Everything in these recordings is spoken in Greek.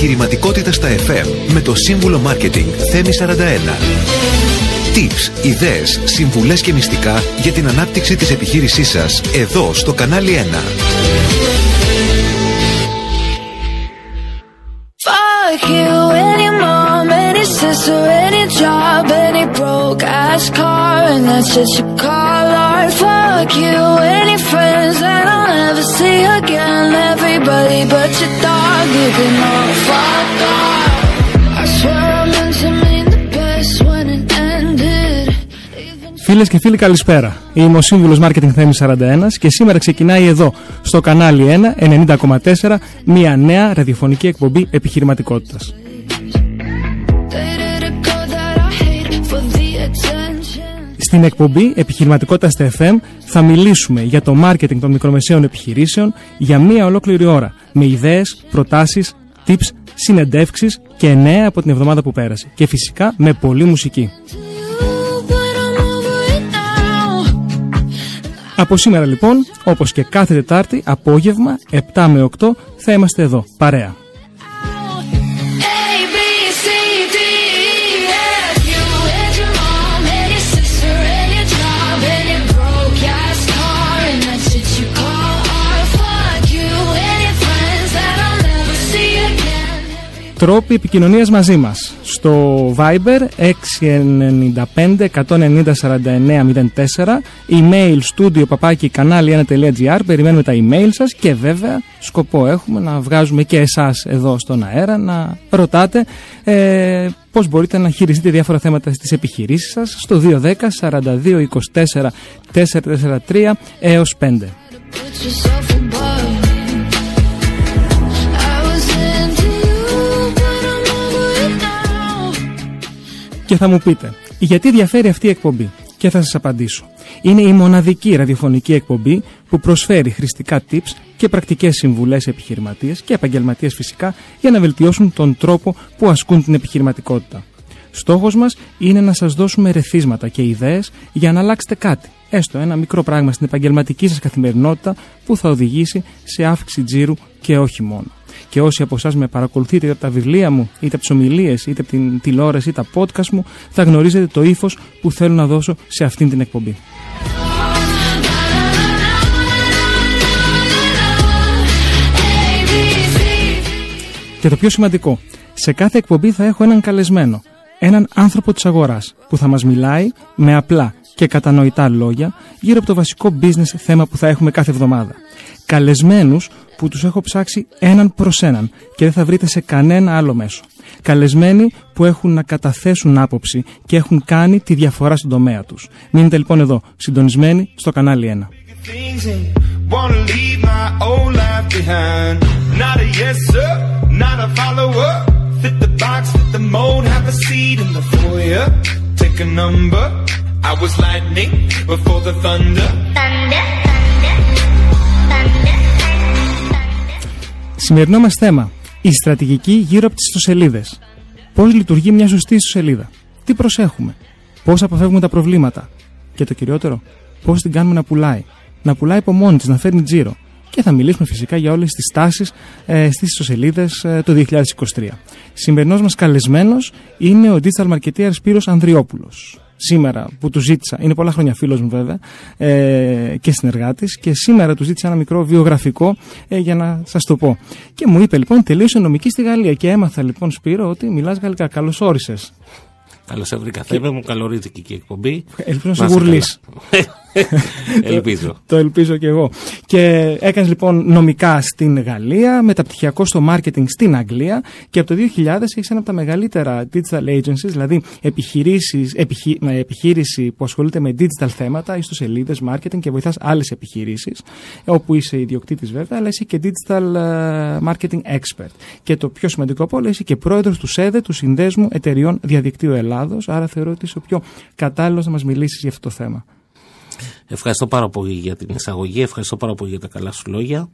Επιχειρηματικότητα στα FM με το σύμβουλο Μάρκετινγκ Θέμη 41. Tips, ιδέες, συμβουλές και μυστικά για την ανάπτυξη της επιχείρησής σας εδώ στο κανάλι 1. Φίλες και φίλοι, καλησπέρα. Είμαι ο Σύμβουλος Μάρκετιν Χέιμι 41 και σήμερα ξεκινάει εδώ, στο κανάλι 1-90,4 μια νέα ραδιοφωνική εκπομπή επιχειρηματικότητας. Στην εκπομπή Επιχειρηματικότητας στα FM θα μιλήσουμε για το marketing των μικρομεσαίων επιχειρήσεων για μία ολόκληρη ώρα. Με ιδέες, προτάσεις, tips, συνεντεύξεις και νέα από την εβδομάδα που πέρασε. Και φυσικά με πολλή μουσική. You, but I'm over it now. Από σήμερα λοιπόν, όπως και κάθε Τετάρτη, απόγευμα 7 με 8 θα είμαστε εδώ, παρέα. Τρόποι επικοινωνίας μαζί μας. Στο Viber 695 190 49 04 email studio παπάκι κανάλι 1.gr περιμένουμε τα email σας και βέβαια σκοπό έχουμε να βγάζουμε και εσάς εδώ στον αέρα να ρωτάτε ε, πώς μπορείτε να χειριστείτε διάφορα θέματα στις επιχειρήσεις σας στο 210 42 24 443 έως 5. Και θα μου πείτε, γιατί διαφέρει αυτή η εκπομπή; Και θα σας απαντήσω. Είναι η μοναδική ραδιοφωνική εκπομπή που προσφέρει χρηστικά tips και πρακτικές συμβουλές σε επιχειρηματίες και επαγγελματίες φυσικά για να βελτιώσουν τον τρόπο που ασκούν την επιχειρηματικότητα. Στόχος μας είναι να σας δώσουμε ρεθίσματα και ιδέες για να αλλάξετε κάτι. Έστω ένα μικρό πράγμα στην επαγγελματική σας καθημερινότητα που θα οδηγήσει σε αύξηση τζίρου και όχι μόνο. Και όσοι από εσάς με παρακολουθείτε είτε από τα βιβλία μου, είτε από τις ομιλίες, είτε από την τηλεόραση, είτε τα podcast μου, θα γνωρίζετε το ύφος που θέλω να δώσω σε αυτήν την εκπομπή. A, B, C, D. Και το πιο σημαντικό, σε κάθε εκπομπή θα έχω έναν καλεσμένο, έναν άνθρωπο της αγοράς που θα μας μιλάει με απλά και κατανοητά λόγια γύρω από το βασικό business θέμα που θα έχουμε κάθε εβδομάδα. Καλεσμένους που τους έχω ψάξει έναν προς έναν και δεν θα βρείτε σε κανένα άλλο μέσο. Καλεσμένοι που έχουν να καταθέσουν άποψη και έχουν κάνει τη διαφορά στον τομέα τους. Μείνετε λοιπόν εδώ, συντονισμένοι στο κανάλι 1. things and wanna leave my old life behind. Not a yes sir, not a follower. Fit the box, fit the mold, have a seat in the foyer. Take a number. I was lightning before the thunder. Σημερινό μας θέμα. Η στρατηγική γύρω από τις ιστοσελίδες. Πώς λειτουργεί μια σωστή ιστοσελίδα; Τι προσέχουμε; Πώς αποφεύγουμε τα προβλήματα; Και το κυριότερο, πώς την κάνουμε να πουλάει; Να πουλάει από μόνη της, να φέρνει τζίρο. Και θα μιλήσουμε φυσικά για όλες τις τάσεις ε, στις ιστοσελίδες ε, το 2023. Σημερινός μας καλεσμένος είναι ο digital marketer Σπύρος Ανδριόπουλος σήμερα που του ζήτησα, είναι πολλά χρόνια φίλος μου βέβαια ε, και συνεργάτης και σήμερα του ζήτησα ένα μικρό βιογραφικό ε, για να σας το πω. Και μου είπε λοιπόν τελείωσε νομική στη Γαλλία και έμαθα λοιπόν Σπύρο ότι μιλάς γαλλικά. Καλώς όρισες. Καλώς σε βρήκα. Θέμη μου, καλωρίζει και η εκπομπή. Ελπίζω να σε Να είσαι γουρλείς. καλά. Ελπίζω. Το ελπίζω και εγώ. Και έκανες λοιπόν νομικά στην Γαλλία, μεταπτυχιακό στο marketing στην Αγγλία και από το 2000 έχεις ένα από τα μεγαλύτερα digital agencies, δηλαδή επιχειρήσεις, επιχει, ε, επιχείρηση που ασχολείται με digital θέματα, ιστοσελίδες, marketing και βοηθάς άλλες επιχειρήσεις, όπου είσαι ιδιοκτήτης βέβαια, αλλά είσαι και digital ε, marketing expert. Και το πιο σημαντικό από όλα, είσαι και πρόεδρος του ΣΕΔΕ, του Συνδέσμου Εταιριών Διαδικτύου Ελλάδος. Άρα θεωρώ ότι είσαι ο πιο κατάλληλος να μας μιλήσεις για αυτό το θέμα. Ευχαριστώ πάρα πολύ για την εισαγωγή, ευχαριστώ πάρα πολύ για τα καλά σου λόγια.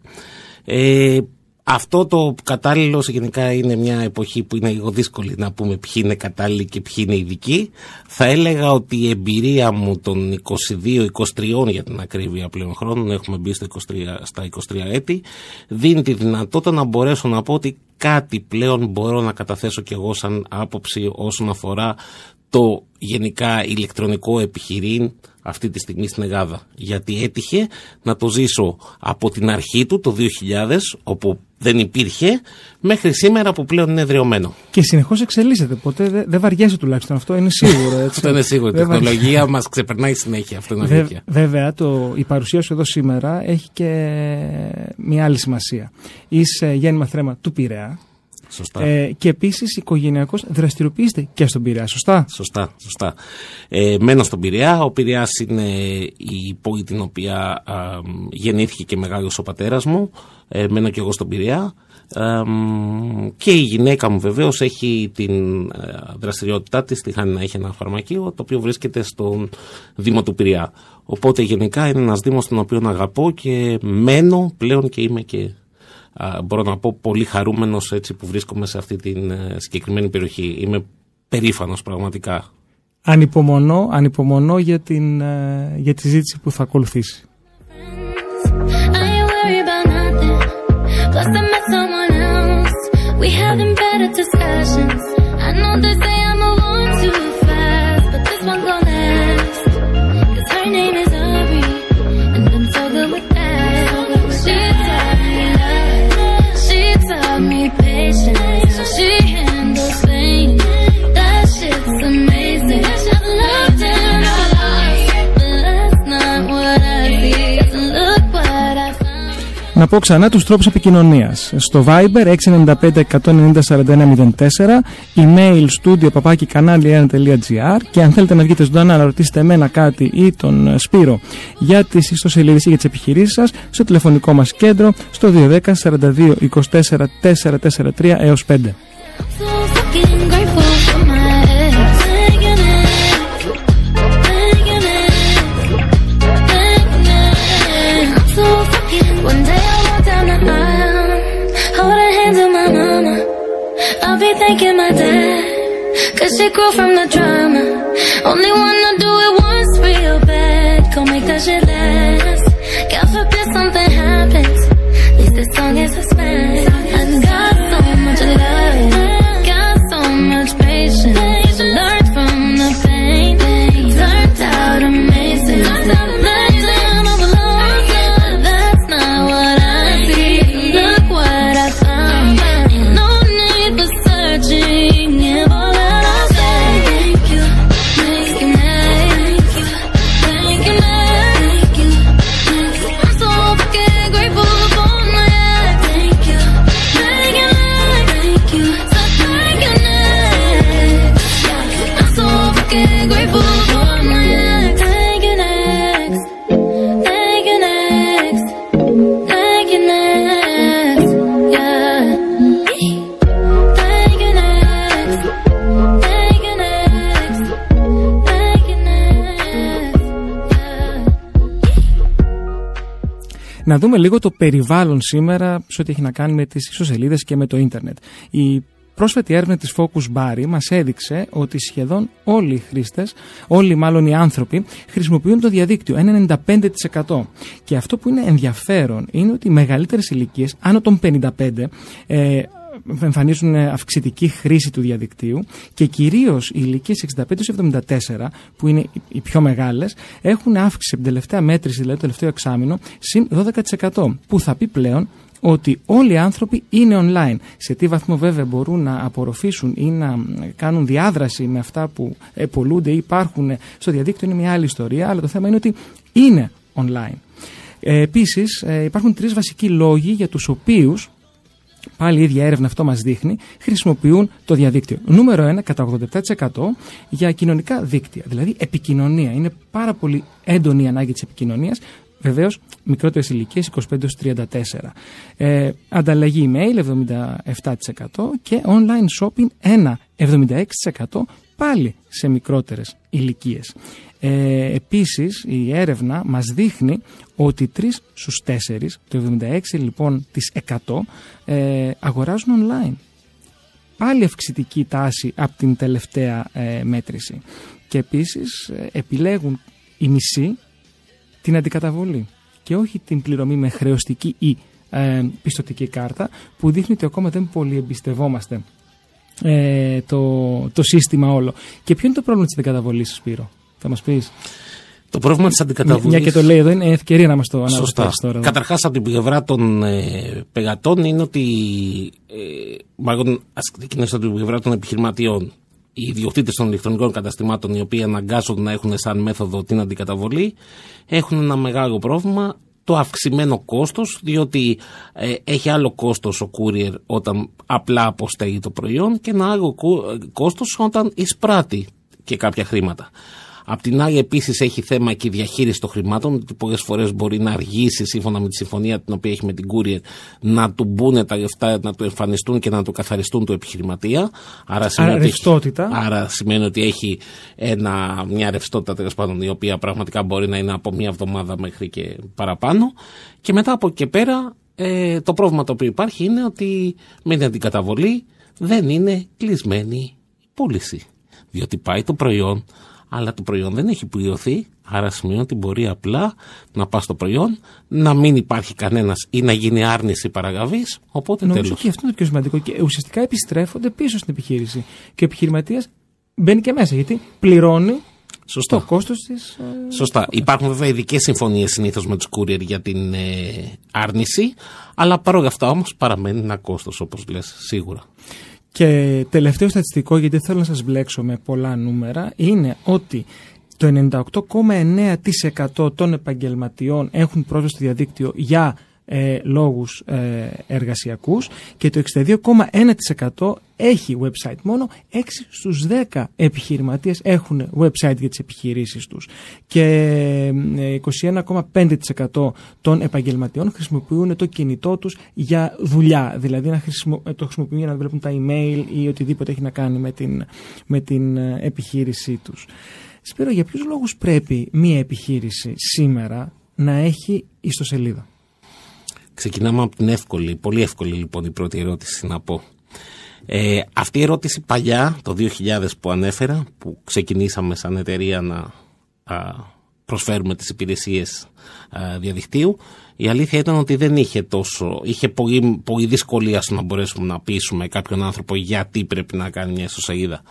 Ε, αυτό το κατάλληλο γενικά είναι μια εποχή που είναι λίγο δύσκολη να πούμε ποιοι είναι κατάλληλοι και ποιοι είναι ειδικοί. Θα έλεγα ότι η εμπειρία μου των 22-23 για την ακρίβεια πλέον χρόνων, έχουμε μπει στα 23, στα 23 έτη, δίνει τη δυνατότητα να μπορέσω να πω ότι κάτι πλέον μπορώ να καταθέσω κι εγώ σαν άποψη όσον αφορά το γενικά ηλεκτρονικό επιχειρήν αυτή τη στιγμή στην Ελλάδα. Γιατί έτυχε να το ζήσω από την αρχή του το 2000 όπου δεν υπήρχε μέχρι σήμερα που πλέον είναι εδραιωμένο. Και συνεχώς εξελίσσεται. Ποτέ δεν δεν βαριέσαι τουλάχιστον. Αυτό είναι σίγουρο. Έτσι. Αυτό είναι σίγουρο. Η Δεν βαριέσαι. τεχνολογία μας ξεπερνάει συνέχεια. Αυτό είναι Βε- αλήθεια. βέβαια, το, η παρουσία σου εδώ σήμερα έχει και μια άλλη σημασία. Είσαι γέννημα θρέμα του Πειραιά Σωστά. ε, και επίσης οικογενειακώς δραστηριοποιείστε και στον Πειραιά. Σωστά; Σωστά, σωστά. Ε, μένω στον Πειραιά. Ο Πειραιάς είναι η πόλη την οποία α, μ, γεννήθηκε και μεγάλος ο πατέρας μου. Ε, μένω και εγώ στον Πειραιά. Ε, μ, και η γυναίκα μου βεβαίως έχει την ε, δραστηριότητά της, τη χάνει να έχει ένα φαρμακείο, το οποίο βρίσκεται στον Δήμο του Πειραιά. Οπότε γενικά είναι ένας Δήμος τον οποίο αγαπώ και μένω πλέον και είμαι και α, μπορώ να πω πολύ χαρούμενος έτσι που βρίσκομαι σε αυτή την ε, συγκεκριμένη περιοχή. Είμαι περήφανος πραγματικά. Ανυπομονώ, ανυπομονώ για, την, ε, για τη συζήτηση που θα ακολουθήσει. I ain't worried about nothing. Plus, I met someone else. We having better discussions. I know they Να πω ξανά τους τρόπους επικοινωνίας. Στο Viber 695-190-4104, email studio παπάκι κανάλι1.gr και αν θέλετε να βγείτε ζωντανά να ρωτήσετε εμένα κάτι ή τον ε, Σπύρο για τις ιστοσελίδες ή για τις επιχειρήσεις σας, στο τηλεφωνικό μας κέντρο στο 210 42 24 443 έως 5. Grow from the drama. Only one. Να δούμε λίγο το περιβάλλον σήμερα σε ό,τι έχει να κάνει με τις ιστοσελίδες και με το ίντερνετ. Η πρόσφατη έρευνα της Focus Bari μας έδειξε ότι σχεδόν όλοι οι χρήστες, όλοι μάλλον οι άνθρωποι, χρησιμοποιούν το διαδίκτυο, ένα 95%. Και αυτό που είναι ενδιαφέρον είναι ότι οι μεγαλύτερες ηλικίες, άνω των 55, ε, εμφανίζουν αυξητική χρήση του διαδικτύου και κυρίως οι ηλικίες 65-74 που είναι οι- οι πιο μεγάλες έχουν αύξηση από την τελευταία μέτρηση, δηλαδή το τελευταίο εξάμεινο, συν 12% που θα πει πλέον ότι όλοι οι άνθρωποι είναι online. Σε τι βαθμό βέβαια μπορούν να απορροφήσουν ή να κάνουν διάδραση με αυτά που ε, πολλούνται ή υπάρχουν στο διαδίκτυο είναι μια άλλη ιστορία, αλλά το θέμα είναι ότι είναι online. Ε, επίσης ε, υπάρχουν τρεις βασικοί λόγοι για τους οποίους πάλι η ίδια έρευνα αυτό μας δείχνει, χρησιμοποιούν το διαδίκτυο. Νούμερο 1, κατά 87% για κοινωνικά δίκτυα, δηλαδή επικοινωνία. Είναι πάρα πολύ έντονη η ανάγκη της επικοινωνίας, Βεβαίως, μικρότερες ηλικίες 25-34. Ε, ανταλλαγή email 77% και online shopping ένα 76% πάλι σε μικρότερες ηλικίες. Ε, επίσης η έρευνα μας δείχνει ότι 3 στους 4, το 76 λοιπόν τις 100 ε, αγοράζουν online. Πάλι αυξητική τάση από την τελευταία ε, μέτρηση. Και επίσης ε, επιλέγουν οι μισοί την αντικαταβολή και όχι την πληρωμή με χρεωστική ή ε, πιστοτική κάρτα που δείχνει ότι ακόμα δεν πολύ εμπιστευόμαστε ε, το, το σύστημα όλο. Και ποιο είναι το πρόβλημα της αντικαταβολής, Σπύρο, θα μας πεις. Το πρόβλημα της αντικαταβολή. Μια και το λέει εδώ, είναι ευκαιρία να μας το αναφέρει τώρα. Καταρχάς, από την πλευρά των ε, πεγατών είναι ότι. Ε, μάλλον, ας ξεκινήσω από την πλευρά των επιχειρηματιών. Οι ιδιοκτήτες των ηλεκτρονικών καταστημάτων, οι οποίοι αναγκάζονται να έχουν σαν μέθοδο την αντικαταβολή, έχουν ένα μεγάλο πρόβλημα το αυξημένο κόστος διότι ε, έχει άλλο κόστος ο courier όταν απλά αποστέλει το προϊόν και ένα άλλο κόστος όταν εισπράττει και κάποια χρήματα. Απ' την άλλη, επίσης έχει θέμα και η διαχείριση των χρημάτων, ότι πολλές φορές μπορεί να αργήσει σύμφωνα με τη συμφωνία την οποία έχει με την Courier να του μπουν τα λεφτά, να του εμφανιστούν και να του καθαριστούν το επιχειρηματία. Άρα σημαίνει, άρα, ότι, έχει, άρα σημαίνει ότι έχει ένα, μια ρευστότητα τέλος πάντων η οποία πραγματικά μπορεί να είναι από μια εβδομάδα μέχρι και παραπάνω. Και μετά από εκεί και πέρα ε, το πρόβλημα το οποίο υπάρχει είναι ότι με την αντικαταβολή δεν είναι κλεισμένη η πώληση. Διότι πάει το προϊόν αλλά το προϊόν δεν έχει πληρωθεί, άρα σημαίνει ότι μπορεί απλά να πας στο προϊόν, να μην υπάρχει κανένας ή να γίνει άρνηση παραγαβή. Οπότε Νομίζω τέλος. και αυτό είναι το πιο σημαντικό. Και ουσιαστικά επιστρέφονται πίσω στην επιχείρηση. Και ο επιχειρηματίας μπαίνει και μέσα γιατί πληρώνει Σωστά. το κόστος της. Ε, Σωστά. Υπάρχουν βέβαια ειδικές συμφωνίες συνήθως με τους courier για την ε, άρνηση, αλλά παρόλα αυτά όμως παραμένει ένα κόστος, όπως λες, σίγουρα. Και τελευταίο στατιστικό, γιατί θέλω να σας μπλέξω με πολλά νούμερα, είναι ότι το 98,9% των επαγγελματιών έχουν πρόσβαση στο διαδίκτυο για ε, λόγους ε, εργασιακούς και το 62,1% έχει website. Μόνο 6 στους 10 επιχειρηματίες έχουν website για τις επιχειρήσεις τους και 21,5% των επαγγελματιών χρησιμοποιούν το κινητό τους για δουλειά. Δηλαδή να χρησιμο... το χρησιμοποιούν για να βλέπουν τα email ή οτιδήποτε έχει να κάνει με την, με την επιχείρησή τους. Σπύρο, για ποιους λόγους πρέπει μία επιχείρηση σήμερα να έχει ιστοσελίδα; Ξεκινάμε από την εύκολη, πολύ εύκολη λοιπόν η πρώτη ερώτηση να πω. Ε, αυτή η ερώτηση παλιά, το 2000 που ανέφερα, που ξεκινήσαμε σαν εταιρεία να α, προσφέρουμε τις υπηρεσίες α, διαδικτύου, η αλήθεια ήταν ότι δεν είχε τόσο, είχε πολύ, πολύ δυσκολία στο να μπορέσουμε να πείσουμε κάποιον άνθρωπο γιατί πρέπει να κάνει μια ιστοσελίδα.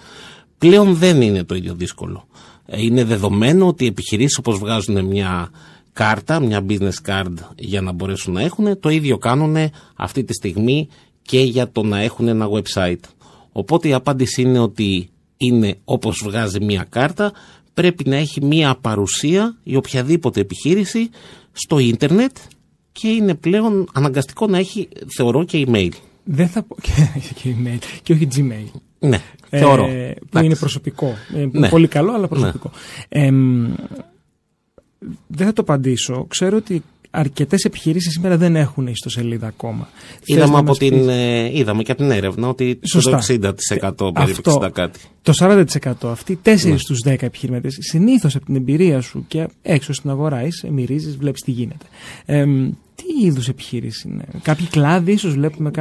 Πλέον δεν είναι το ίδιο δύσκολο. Ε, είναι δεδομένο ότι οι επιχειρήσεις όπως βγάζουν μια κάρτα, μια business card για να μπορέσουν να έχουν. Το ίδιο κάνουν αυτή τη στιγμή και για το να έχουν ένα website. Οπότε η απάντηση είναι ότι είναι όπως βγάζει μια κάρτα, πρέπει να έχει μια παρουσία η οποιαδήποτε επιχείρηση στο ίντερνετ και είναι πλέον αναγκαστικό να έχει, θεωρώ, και email. Δεν θα πω και email και όχι Gmail. Ναι, θεωρώ. Ε, που είναι προσωπικό. Ε, ναι. Πολύ καλό, αλλά προσωπικό. Ναι. Ε, δεν θα το απαντήσω. Ξέρω ότι αρκετές επιχειρήσεις σήμερα δεν έχουν ιστοσελίδα ακόμα. Είδαμε, από την, ε, είδαμε και από την έρευνα ότι Σωστά. το 60% περίπου 60 κάτι. Το 40% αυτοί, 4 ναι. στους 10 επιχειρηματίες, συνήθως από την εμπειρία σου και έξω στην αγορά είσαι, μυρίζεις, βλέπεις τι γίνεται. Ε, τι είδους επιχείρηση είναι, Κάποιοι κλάδοι, ίσως βλέπουμε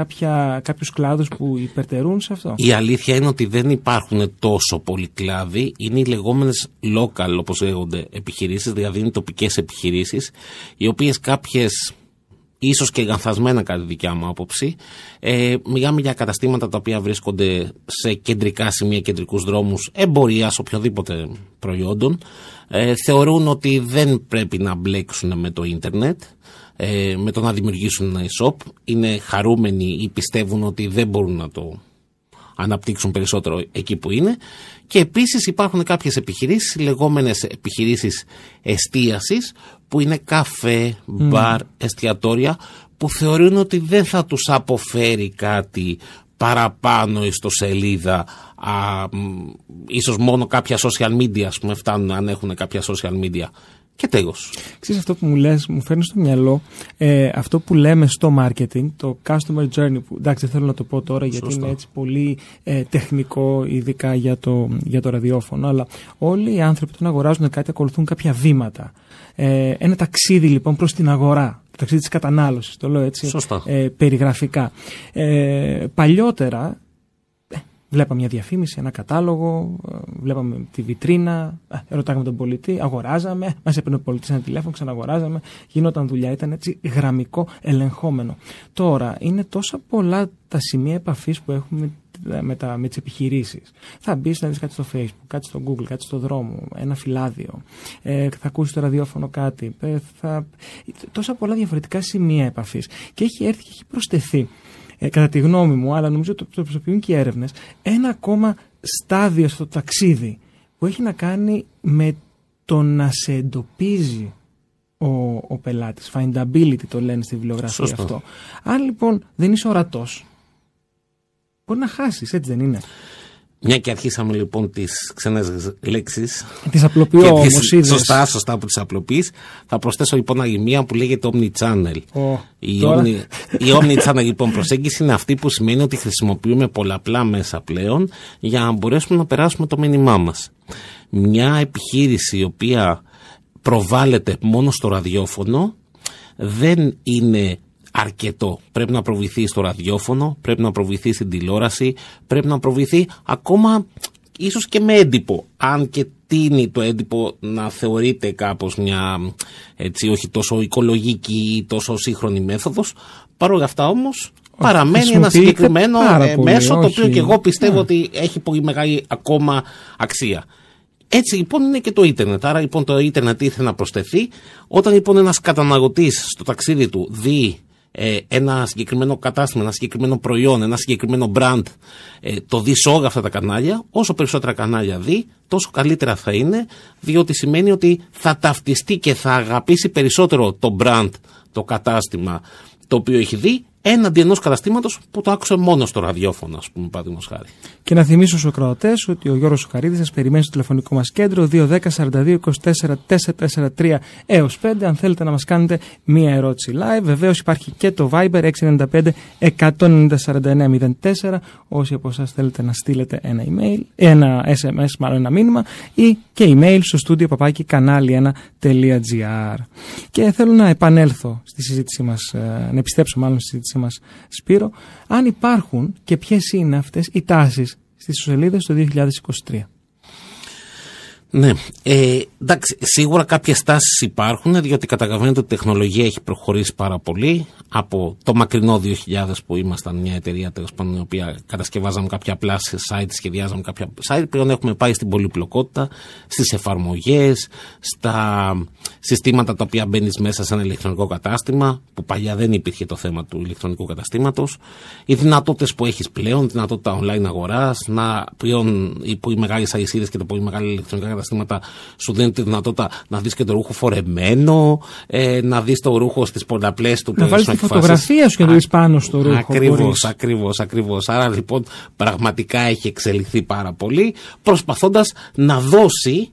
κάποιους κλάδους που υπερτερούν σε αυτό; Η αλήθεια είναι ότι δεν υπάρχουν τόσο πολλοί κλάδοι. Είναι οι λεγόμενες local, όπως λέγονται, επιχειρήσεις, δηλαδή είναι τοπικές επιχειρήσεις, οι οποίες κάποιες ίσως και γανθασμένα κατά τη δικιά μου άποψη. Ε, μιλάμε για καταστήματα τα οποία βρίσκονται σε κεντρικά σημεία, κεντρικούς δρόμους, εμπορίας οποιοδήποτε προϊόντων. Ε, θεωρούν ότι δεν πρέπει να μπλέξουν με το ίντερνετ ε, με το να δημιουργήσουν ένα e-shop. Είναι χαρούμενοι ή πιστεύουν ότι δεν μπορούν να το αναπτύξουν περισσότερο εκεί που είναι. Και επίσης υπάρχουν κάποιες επιχειρήσεις, λεγόμενες επιχειρήσεις εστίασης, που είναι καφέ, μπαρ, εστιατόρια, που θεωρούν ότι δεν θα τους αποφέρει κάτι παραπάνω στο σελίδα α, ίσως μόνο κάποια social media ας πούμε φτάνουν αν έχουν κάποια social media και τέλος. Ξέρεις αυτό που μου λες, μου φέρνει στο μυαλό ε, αυτό που λέμε στο marketing, το customer journey, που εντάξει δεν θέλω να το πω τώρα γιατί είναι έτσι πολύ ε, τεχνικό ειδικά για το, για το ραδιόφωνο, αλλά όλοι οι άνθρωποι που αγοράζουν κάτι ακολουθούν κάποια βήματα. Ε, ένα ταξίδι λοιπόν προς την αγορά, το ταξίδι της κατανάλωσης, το λέω έτσι Σωστά. Ε, περιγραφικά. Ε, παλιότερα Βλέπαμε μια διαφήμιση, ένα κατάλογο, ε, βλέπαμε τη βιτρίνα, ε, ρωτάγαμε τον πολιτή, αγοράζαμε, μας έπαιρνε ο πολιτής ένα τηλέφωνο, ξαναγοράζαμε. Γινόταν δουλειά, ήταν έτσι γραμμικό, ελεγχόμενο. Τώρα είναι τόσα πολλά τα σημεία επαφής που έχουμε με, τα, με τις επιχειρήσεις. Θα μπεις να δεις κάτι στο facebook, κάτι στο google, κάτι στο δρόμο, ένα φυλάδιο, ε, θα ακούσεις το ραδιόφωνο κάτι, ε, θα... τόσα πολλά διαφορετικά σημεία επαφής. Και έχει έρθει και έχει προσθεθεί ε, κατά τη γνώμη μου, αλλά νομίζω το, το προσωπικούν και οι έρευνες, ένα ακόμα στάδιο στο ταξίδι που έχει να κάνει με το να σε εντοπίζει ο, ο πελάτης. Findability το λένε στη βιβλιογραφία αυτό. Αν λοιπόν δεν είσαι ορατός, μπορεί να χάσεις, έτσι δεν είναι. Μια και αρχίσαμε λοιπόν τις ξένες λέξεις. Τις απλοποιώ όμως. Σωστά, σωστά που τις απλοποιείς. Θα προσθέσω λοιπόν άλλη μία που λέγεται Omnichannel. Oh, η, Omni, η Omnichannel λοιπόν προσέγγιση είναι αυτή που σημαίνει ότι χρησιμοποιούμε πολλαπλά μέσα πλέον για να μπορέσουμε να περάσουμε το μήνυμά μας. Μια επιχείρηση η οποία προβάλλεται μόνο στο ραδιόφωνο δεν είναι αρκετό. Πρέπει να προβηθεί στο ραδιόφωνο, πρέπει να προβηθεί στην τηλεόραση, πρέπει να προβηθεί ακόμα ίσως και με έντυπο. Αν και τίνει το έντυπο να θεωρείται κάπως μια έτσι όχι τόσο οικολογική ή τόσο σύγχρονη μέθοδος. Παρ' όλα αυτά όμως παραμένει ένα συγκεκριμένο ε, μέσο το οποίο και εγώ πιστεύω ναι. ότι έχει πολύ μεγάλη ακόμα αξία. Έτσι λοιπόν είναι και το ίντερνετ. Άρα λοιπόν το ίντερνετ ήθελε να προσθεθεί. Όταν λοιπόν ένας καταναλωτής στο ταξίδι του δει ε, ένα συγκεκριμένο κατάστημα, ένα συγκεκριμένο προϊόν, ένα συγκεκριμένο brand, ε, το δει σε όλα αυτά τα κανάλια, όσο περισσότερα κανάλια δει, τόσο καλύτερα θα είναι, διότι σημαίνει ότι θα ταυτιστεί και θα αγαπήσει περισσότερο το brand, το κατάστημα το οποίο έχει δει, έναντι ενός καταστήματος που το άκουσε μόνος στο ραδιόφωνο, ας πούμε, παραδείγματος χάρη. Και να θυμίσω στους ακροατές ότι ο Γιώργος Σοχαρίδη σας περιμένει στο τηλεφωνικό μας κέντρο 210 42 24 443 έως 5. Αν θέλετε να μας κάνετε μία ερώτηση live, βεβαίως υπάρχει και το Viber 695 190 4904. Όσοι από εσάς θέλετε να στείλετε ένα email, ένα SMS, μάλλον ένα μήνυμα, ή και email στο στούντιο παπάκι κανάλι1.gr. Και θέλω να επανέλθω στη συζήτησή μας, ε, να επιστρέψω μάλλον στη συζήτησή μας Σπύρο, αν υπάρχουν και ποιες είναι αυτές οι τάσεις στις σελίδες το 2023. Ναι, ε, εντάξει, σίγουρα κάποιες τάσεις υπάρχουν διότι καταλαβαίνετε ότι η τεχνολογία έχει προχωρήσει πάρα πολύ. Από το μακρινό 2000 που ήμασταν μια εταιρεία τέλος πάντων η οποία κατασκευάζαμε κάποια απλά site, σχεδιάζαμε κάποια site πλέον έχουμε πάει στην πολυπλοκότητα, στις εφαρμογές, στα συστήματα τα οποία μπαίνεις μέσα σε ένα ηλεκτρονικό κατάστημα που παλιά δεν υπήρχε το θέμα του ηλεκτρονικού καταστήματος. Οι δυνατότητες που έχεις πλέον, δυνατότητα online αγοράς να πλέον οι πολύ μεγάλες αλυσίδες και τα πολύ μεγάλα ηλεκτρονικά καταστήματα σου δίνουν τη δυνατότητα να δεις και το ρούχο φορεμένο, ε, να δεις το ρούχο στις πολλαπλές του Να βάλεις τη φωτογραφία σου και να πάνω στο ρούχο. Ακριβώς, ακριβώς, ακριβώς. Άρα λοιπόν πραγματικά έχει εξελιχθεί πάρα πολύ προσπαθώντας να δώσει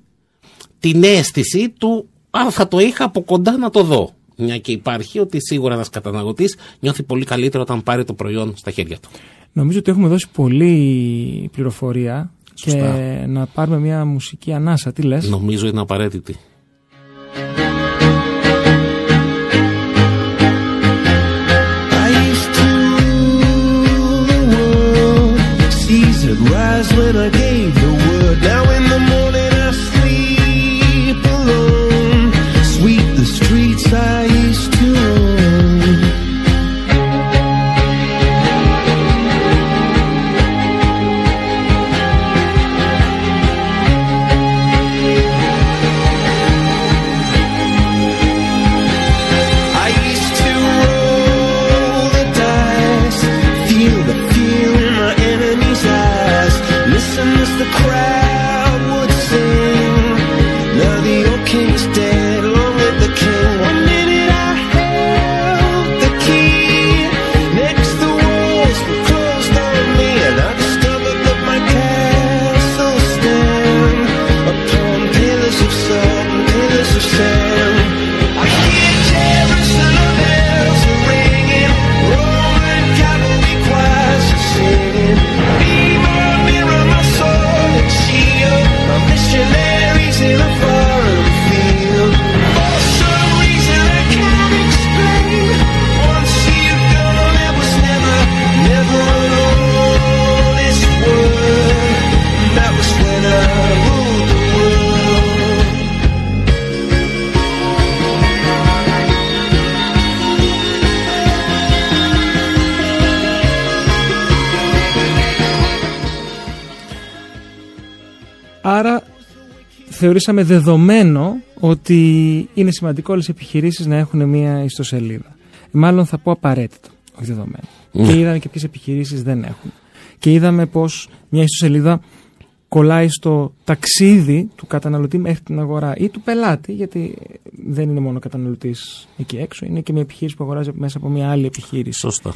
την αίσθηση του αν θα το είχα από κοντά να το δω. Μια και υπάρχει ότι σίγουρα ένας καταναλωτής νιώθει πολύ καλύτερο όταν πάρει το προϊόν στα χέρια του. Νομίζω ότι έχουμε δώσει πολλή πληροφορία και να πάρουμε μια μουσική ανάσα. Τι λες; Νομίζω είναι απαραίτητη. Listen θεωρήσαμε δεδομένο ότι είναι σημαντικό όλες οι επιχειρήσεις να έχουν μια ιστοσελίδα. Μάλλον θα πω απαραίτητο, όχι δεδομένο. Ναι. Και είδαμε και ποιες επιχειρήσεις δεν έχουν. Και είδαμε πως μια ιστοσελίδα κολλάει στο ταξίδι του καταναλωτή μέχρι την αγορά ή του πελάτη, γιατί δεν είναι μόνο ο καταναλωτής εκεί έξω, είναι και μια επιχείρηση που αγοράζει μέσα από μια άλλη επιχείρηση. Σωστά.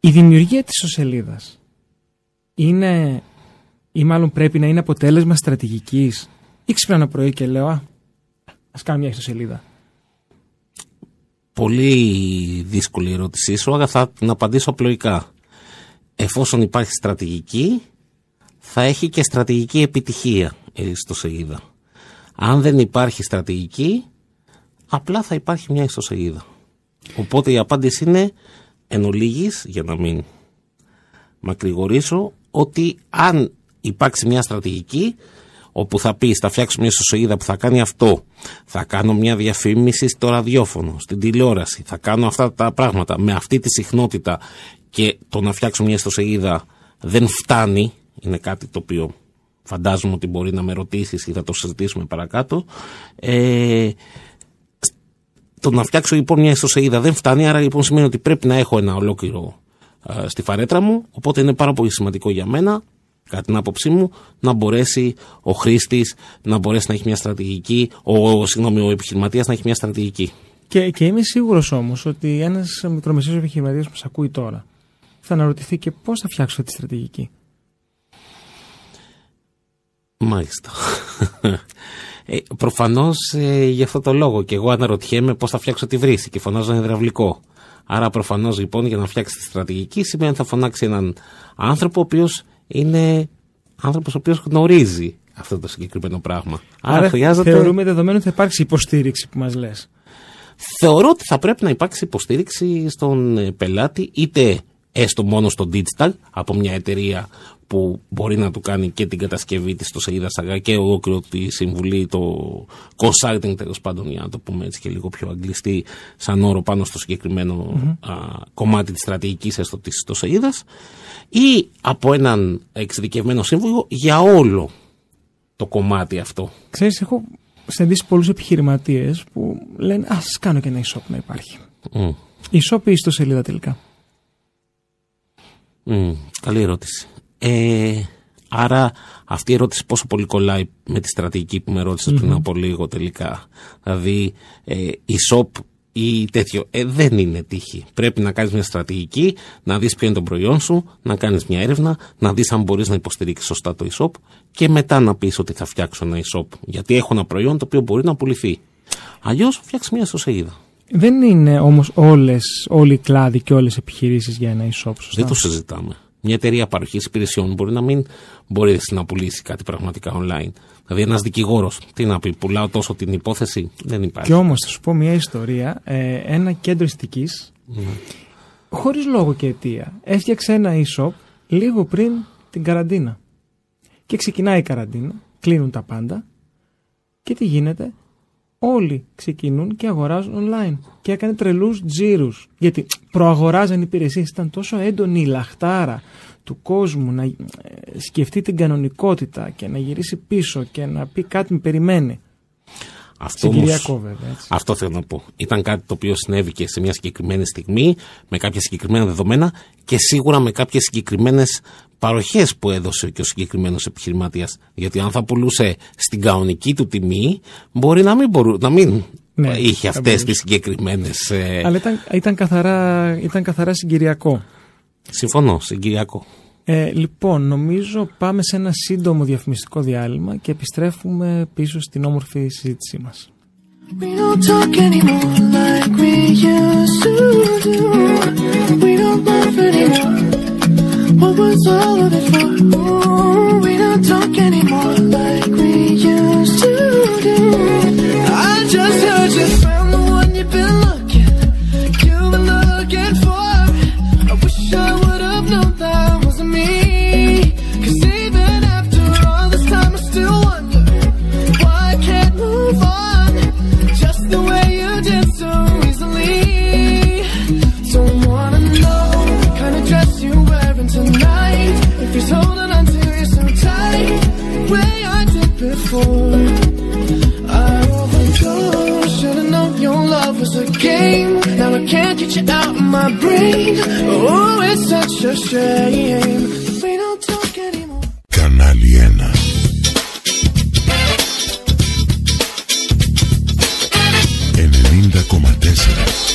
Η δημιουργία της ιστοσελίδας είναι ή μάλλον πρέπει να είναι αποτέλεσμα στρατηγικής ή ξύπνα ένα πρωί και λέω α, ας κάνω μια ιστοσελίδα. Πολύ δύσκολη ερώτησή σου, αλλά θα την απαντήσω απλοϊκά. Εφόσον υπάρχει στρατηγική, θα έχει και στρατηγική επιτυχία η ιστοσελίδα. Αν δεν υπάρχει στρατηγική, απλά θα υπάρχει μια ιστοσελίδα. Οπότε η απάντηση είναι εν ολίγης, για να μην μακρηγορήσω, ότι αν υπάρξει μια στρατηγική, όπου θα πει θα φτιάξω μια ιστοσελίδα που θα κάνει αυτό, θα κάνω μια διαφήμιση στο ραδιόφωνο, στην τηλεόραση, θα κάνω αυτά τα πράγματα. Με αυτή τη συχνότητα και το να φτιάξω μια ιστοσελίδα δεν φτάνει, είναι κάτι το οποίο φαντάζομαι ότι μπορεί να με ρωτήσεις ή θα το συζητήσουμε παρακάτω. Ε, το να φτιάξω λοιπόν μια ιστοσελίδα δεν φτάνει, άρα λοιπόν σημαίνει ότι πρέπει να έχω ένα ολόκληρο ε, στη φαρέτρα μου, οπότε είναι πάρα πολύ σημαντικό για μένα κατά την άποψή μου, να μπορέσει ο χρήστης να μπορέσει να έχει μια στρατηγική, ο, συγγνώμη, ο επιχειρηματίας να έχει μια στρατηγική. Και, και είμαι σίγουρος όμως ότι ένας μικρομεσαίος επιχειρηματίας που μας ακούει τώρα θα αναρωτηθεί και πώς θα φτιάξω αυτή τη στρατηγική. Μάλιστα. Ε, Προφανώς ε, γι' αυτό το λόγο και εγώ αναρωτιέμαι πώς θα φτιάξω τη βρύση και φωνάζω ένα υδραυλικό. Άρα προφανώς λοιπόν για να φτιάξει τη στρατηγική σημαίνει ότι θα φωνάξει έναν άνθρωπο ο οποίος είναι άνθρωπος ο οποίος γνωρίζει αυτό το συγκεκριμένο πράγμα. Άρα, Άρα χρειάζεται. θεωρούμε δεδομένο ότι θα υπάρξει υποστήριξη που μας λες. Θεωρώ ότι θα πρέπει να υπάρξει υποστήριξη στον ε, πελάτη, είτε έστω μόνο στο digital, από μια εταιρεία που μπορεί να του κάνει και την κατασκευή της στο σελίδα σαγά και ολόκληρο τη συμβουλή, το consulting τέλος πάντων, για να το πούμε έτσι και λίγο πιο αγγλιστή, σαν όρο πάνω στο συγκεκριμένο α, κομμάτι της στρατηγικής έστω της ιστοσελίδας, ή από έναν εξειδικευμένο σύμβουλο για όλο το κομμάτι αυτό. Ξέρεις, έχω συναντήσει πολλούς επιχειρηματίες που λένε ας κάνω και ένα e-shop να υπάρχει. Μμ. E-shop ή ιστοσελίδα τελικά; Μμ, καλή ερώτηση. Ε, άρα αυτή η ερώτηση πόσο πολύ κολλάει με τη στρατηγική που με ρωτησες πριν από λίγο τελικά. Δηλαδή ε, η shop ή τέτοιο ε, δεν είναι τύχη. Πρέπει να κάνεις μια στρατηγική, να δεις ποιο είναι το προϊόν σου, να κάνεις μια έρευνα, να δεις αν μπορείς να υποστηρίξεις σωστά το e-shop και μετά να πεις ότι θα φτιάξω ένα e-shop. Γιατί έχω ένα προϊόν το οποίο μπορεί να πουληθεί. Αλλιώς φτιάξει μια ιστοσελίδα. Δεν είναι όμως όλες, όλοι οι κλάδοι και όλες οι επιχειρήσεις για ένα e-shop, σωστά; Δεν το συζητάμε. Μια εταιρεία παροχής υπηρεσιών μπορεί να μην μπορεί να πουλήσει κάτι πραγματικά online. Δηλαδή, ένας δικηγόρος, τι να πει, πουλάω τόσο την υπόθεση, δεν υπάρχει. Και όμως θα σου πω μια ιστορία. Ε, ένα κέντρο αισθητικής, χωρίς λόγο και αιτία, έφτιαξε ένα e-shop λίγο πριν την καραντίνα. Και ξεκινάει η καραντίνα, κλείνουν τα πάντα και τι γίνεται; Όλοι ξεκινούν και αγοράζουν online. Και έκανε τρελούς τζίρους. Γιατί προαγοράζαν υπηρεσίες. Ήταν τόσο έντονη η λαχτάρα του κόσμου να ε, σκεφτεί την κανονικότητα και να γυρίσει πίσω και να πει κάτι με περιμένει. Αυτό, όμως- Συγκυριακό βέβαια. Έτσι. αυτό θέλω να πω. Ήταν κάτι το οποίο συνέβη και σε μια συγκεκριμένη στιγμή, με κάποια συγκεκριμένα δεδομένα και σίγουρα με κάποιες συγκεκριμένες παροχές που έδωσε και ο συγκεκριμένος επιχειρηματίας. Γιατί αν θα πουλούσε στην κανονική του τιμή, μπορεί να μην, μπορού, να μην Ναι, είχε θα αυτές μπορούσε. τι συγκεκριμένε. Αλλά ήταν, ήταν, καθαρά, ήταν καθαρά συγκυριακό. συμφωνώ, συγκυριακό. Ε, λοιπόν, νομίζω πάμε σε ένα σύντομο διαφημιστικό διάλειμμα και επιστρέφουμε πίσω στην όμορφη συζήτησή μας. We don't talk anymore like we used to do. We don't love anymore. What was all of it for? Ooh, we don't talk anymore like we used to do. I just heard you my brain. Oh, it's such a shame. We don't talk anymore. Κανάλι 1 90,4 Πειραιάς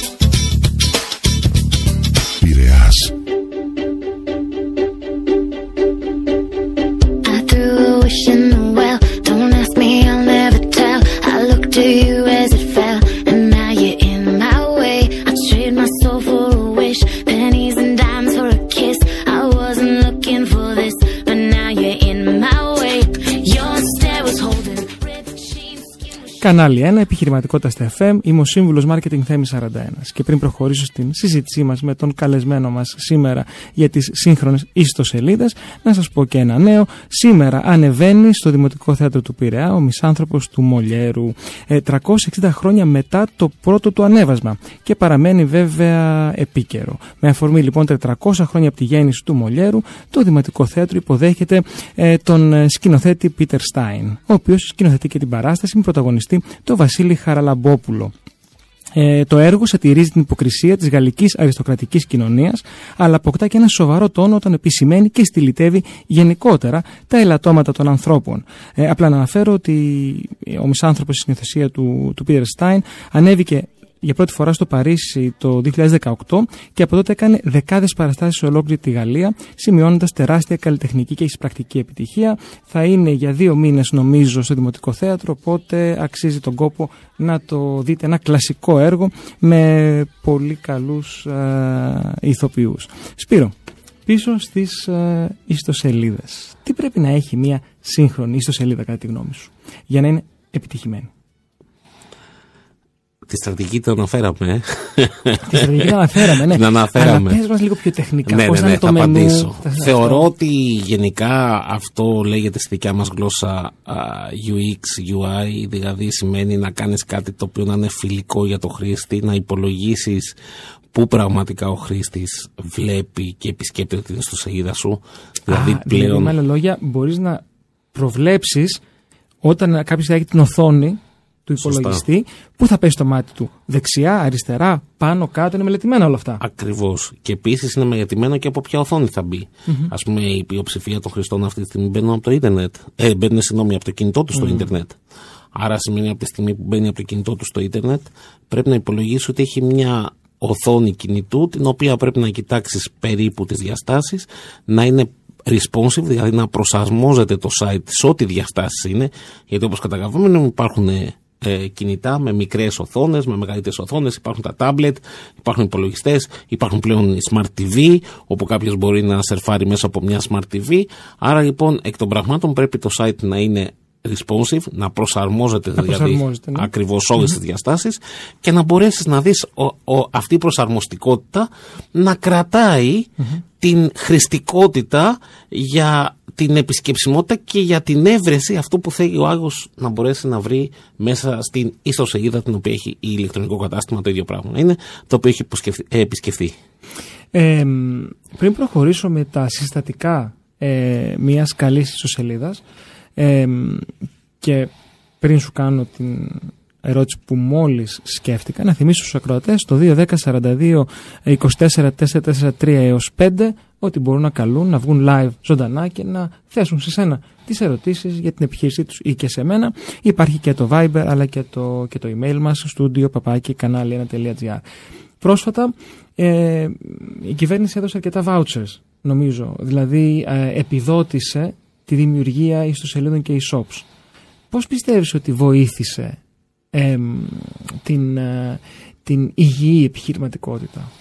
Κανάλι 1, επιχειρηματικότητα στα FM. Είμαι ο σύμβουλος Marketing Θέμης 41. Και πριν προχωρήσω στην συζήτησή μας με τον καλεσμένο μας σήμερα για τις σύγχρονες ιστοσελίδες, να σας πω και ένα νέο. Σήμερα ανεβαίνει στο Δημοτικό Θέατρο του Πειραιά ο Μισάνθρωπος του Μολιέρου. Ε, 360 χρόνια μετά το πρώτο του ανέβασμα. Και παραμένει βέβαια επίκαιρο. Με αφορμή λοιπόν 400 χρόνια από τη γέννηση του Μολιέρου, το Δημοτικό Θέατρο υποδέχεται ε, τον ε, σκηνοθέτη Πίτερ Στάιν, ο οποίος σκηνοθετεί και την παράσταση με πρωταγωνιστή τον Βασίλη Χαραλαμπόπουλο. Ε, το έργο σατυρίζει την υποκρισία της γαλλικής αριστοκρατικής κοινωνίας, αλλά αποκτά και ένα σοβαρό τόνο όταν επισημαίνει και στυλιτεύει γενικότερα τα ελαττώματα των ανθρώπων. Ε, απλά να αναφέρω ότι ο μισάνθρωπος στη συνηθεσία του, του Πίτερ Στάιν ανέβηκε για πρώτη φορά στο Παρίσι το 2018 και από τότε έκανε δεκάδες παραστάσεις σε ολόκληρη τη Γαλλία, σημειώνοντας τεράστια καλλιτεχνική και εισπρακτική επιτυχία. Θα είναι για δύο μήνες νομίζω στο Δημοτικό Θέατρο, οπότε αξίζει τον κόπο να το δείτε. Ένα κλασικό έργο με πολύ καλούς ε, ηθοποιούς. Σπύρο, πίσω στις ε, ιστοσελίδες. Τι πρέπει να έχει μια σύγχρονη ιστοσελίδα κατά τη γνώμη σου για να είναι επιτυχημένη; Τη στρατηγική την αναφέραμε. Τη στρατηγική την αναφέραμε, ναι. Την αναφέραμε. Αλλά πες μας λίγο πιο τεχνικά. ναι, πώς ναι, να ναι, είναι το θα μενού. απαντήσω. θα- Θεωρώ αυτό. ότι γενικά αυτό λέγεται στη δικιά μας γλώσσα α, UX, UI, δηλαδή σημαίνει να κάνεις κάτι το οποίο να είναι φιλικό για το χρήστη, να υπολογίσεις πού πραγματικά ο χρήστης βλέπει και επισκέπτεται την ιστοσελίδα σου. Δηλαδή Α, δηλαδή, πλέον... με άλλα λόγια, μπορείς να προβλέψεις όταν κάποιος θα έχει την οθόνη του Σωστά. υπολογιστή, πού θα πέσει το μάτι του. Δεξιά, αριστερά, πάνω, κάτω, είναι μελετημένα όλα αυτά. Ακριβώς. Και επίσης είναι μελετημένο και από ποια οθόνη θα μπει. Α πούμε, η πλειοψηφία των χρηστών αυτή τη στιγμή μπαίνουν από το ίντερνετ. Ε, μπαίνουν, συγγνώμη, από το κινητό τους στο ίντερνετ. Άρα σημαίνει από τη στιγμή που μπαίνει από το κινητό τους στο ίντερνετ, πρέπει να υπολογίσει ότι έχει μια οθόνη κινητού, την οποία πρέπει να κοιτάξεις περίπου τις διαστάσεις, να είναι responsive, δηλαδή να προσαρμόζεται το site σε ό,τι διαστάσεις είναι, γιατί όπως καταλαβαίνουμε υπάρχουν ε, κινητά με μικρές οθόνες, με μεγαλύτερες οθόνες, υπάρχουν τα tablet, υπάρχουν υπολογιστές, υπάρχουν πλέον οι smart TV, όπου κάποιος μπορεί να σερφάρει μέσα από μια smart TV. Άρα λοιπόν εκ των πραγμάτων πρέπει το site να είναι responsive, να προσαρμόζεται, δηλαδή προσαρμόζεται, ναι. ακριβώς όλες τις διαστάσεις και να μπορέσεις να δεις ο, ο- αυτή η προσαρμοστικότητα να κρατάει την χρηστικότητα για την επισκεψιμότητα και για την έβρεση αυτού που θέλει ο Άγιος να μπορέσει να βρει μέσα στην ιστοσελίδα την οποία έχει η ηλεκτρονικό κατάστημα το ίδιο πράγμα να είναι, το οποίο έχει υποσκεφθεί- ε, επισκεφθεί. Ε, πριν προχωρήσω με τα συστατικά ε, μιας καλής ιστοσελίδας ε, και πριν σου κάνω την ερώτηση που μόλις σκέφτηκα, να θυμίσω στους ακροατές το 210 42 24 443 έως 5 ότι μπορούν να καλούν, να βγουν live ζωντανά και να θέσουν σε σένα τις ερωτήσεις για την επιχείρησή τους ή και σε μένα. Υπάρχει και το Viber αλλά και το, και το email μας studio παπάκι κανάλι1.gr Πρόσφατα ε, η κυβέρνηση έδωσε αρκετά vouchers νομίζω, δηλαδή ε, επιδότησε τη δημιουργία ιστοσελίδων και e-shops. Πώς πιστεύεις ότι βοήθησε εμ, την, ε, την υγιή επιχειρηματικότητα.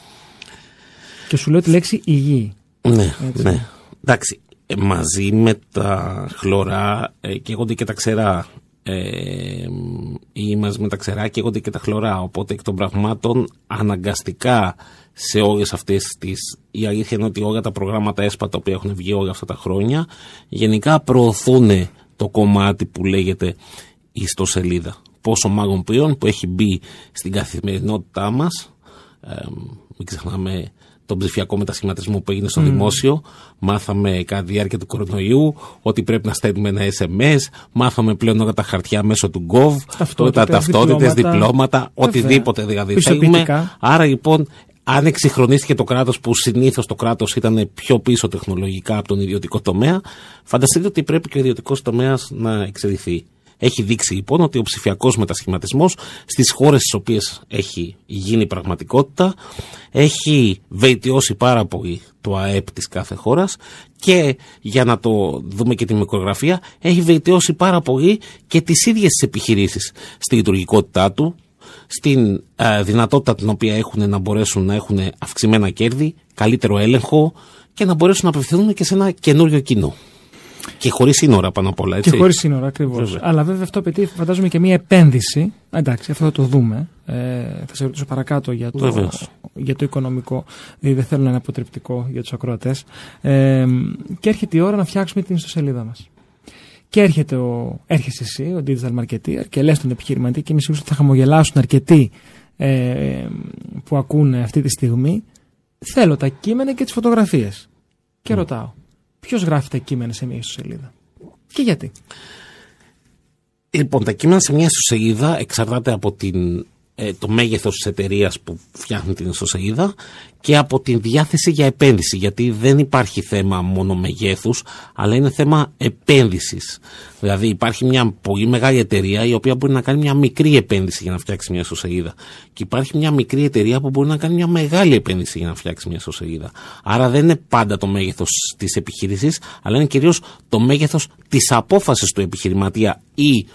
Και σου λέω τη λέξη υγιή. Ναι, Έτσι. ναι. Εντάξει, ε, μαζί με τα χλωρά ε, καίγονται και τα ξερά. Ε, ή μαζί με τα ξερά καίγονται και τα χλωρά. Οπότε εκ των πραγμάτων αναγκαστικά σε όλες αυτές τις... Η αλήθεια είναι ότι όλα τα προγράμματα ΕΣΠΑ τα οποία έχουν βγει όλα αυτά τα χρόνια γενικά προωθούν το κομμάτι που λέγεται ιστοσελίδα. Πόσο μάλλον πλέον που έχει μπει στην καθημερινότητά μας ε, μην ξεχνάμε τον ψηφιακό μετασχηματισμό που έγινε στο δημόσιο. Μάθαμε κατά τη διάρκεια του κορονοϊού ότι πρέπει να στέλνουμε ένα SMS. Μάθαμε πλέον όλα τα χαρτιά μέσω του Gov. Ταυτότητες, τα ταυτότητες, διπλώματα. διπλώματα, Βέβαια. οτιδήποτε δηλαδή Πιστοποιητικά. θέλουμε. Άρα λοιπόν αν εξυγχρονίστηκε το κράτος, που συνήθως το κράτος ήταν πιο πίσω τεχνολογικά από τον ιδιωτικό τομέα, φανταστείτε ότι πρέπει και ο ιδιωτικός τομέας να εξελιχθεί. Έχει δείξει λοιπόν ότι ο ψηφιακός μετασχηματισμός στις χώρες στις οποίες έχει γίνει πραγματικότητα έχει βελτιώσει πάρα πολύ το ΑΕΠ της κάθε χώρας και για να το δούμε και τη μικρογραφία, έχει βελτιώσει πάρα πολύ και τις ίδιες τις επιχειρήσεις στη λειτουργικότητά του, στην ε, δυνατότητα την οποία έχουν να μπορέσουν να έχουν αυξημένα κέρδη, καλύτερο έλεγχο και να μπορέσουν να απευθυνούν και σε ένα καινούριο κοινό. Και χωρίς σύνορα πάνω απ' όλα, έτσι. Και χωρίς σύνορα, ακριβώς. Βέβαια. Αλλά βέβαια αυτό απαιτεί, φαντάζομαι, και μια επένδυση. Εντάξει, αυτό θα το δούμε. Ε, θα σε ρωτήσω παρακάτω για το, Βεβαίως. για το οικονομικό. Δηλαδή δεν θέλω να είναι αποτρεπτικό για τους ακροατές. Ε, και έρχεται η ώρα να φτιάξουμε την ιστοσελίδα μας. Και έρχεται ο, έρχεσαι εσύ, ο digital marketer, και λες τον επιχειρηματή και είμαι σίγουρος ότι θα χαμογελάσουν αρκετοί ε, που ακούνε αυτή τη στιγμή. Θέλω τα κείμενα και τις φωτογραφίες. Και ρωτάω, ποιος γράφει τα κείμενα σε μια ιστοσελίδα. Και γιατί; Λοιπόν, τα κείμενα σε μια ιστοσελίδα εξαρτάται από την, ε, το μέγεθος της εταιρείας που φτιάχνει την ιστοσελίδα και από την διάθεση για επένδυση. Γιατί δεν υπάρχει θέμα μόνο μεγέθους, αλλά είναι θέμα επένδυσης. Δηλαδή, υπάρχει μια πολύ μεγάλη εταιρεία η οποία μπορεί να κάνει μια μικρή επένδυση για να φτιάξει μια ιστοσελίδα. Και υπάρχει μια μικρή εταιρεία που μπορεί να κάνει μια μεγάλη επένδυση για να φτιάξει μια ιστοσελίδα. Άρα δεν είναι πάντα το μέγεθος της επιχείρησης, αλλά είναι κυρίως το μέγεθος της απόφασης του επιχειρηματία ή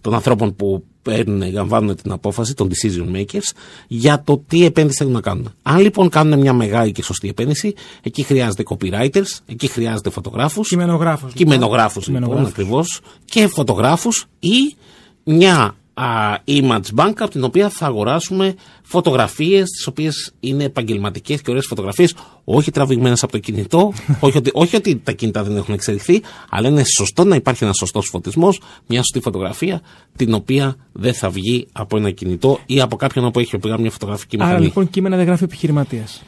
των ανθρώπων που παίρνουν, λαμβάνουν την απόφαση, των decision makers, για το τι επένδυση θέλουν να κάνουν. Αν λοιπόν κάνουν μια μεγάλη και σωστή επένδυση, εκεί χρειάζεται copywriters, εκεί χρειάζεται φωτογράφους. Κειμενογράφος. Κειμενογράφους λοιπόν, Κειμενογράφους. ακριβώς, και φωτογράφους ή μια α, image bank από την οποία θα αγοράσουμε φωτογραφίες τις οποίες είναι επαγγελματικές και ωραίες φωτογραφίες όχι τραβηγμένες από το κινητό όχι, ότι, όχι ότι τα κινητά δεν έχουν εξελιχθεί αλλά είναι σωστό να υπάρχει ένας σωστός φωτισμός μια σωστή φωτογραφία την οποία δεν θα βγει από ένα κινητό ή από κάποιον που έχει πήγα μια φωτογραφική Άρα μηχανή. λοιπόν κείμενα δεν γράφει ο επιχειρηματίας.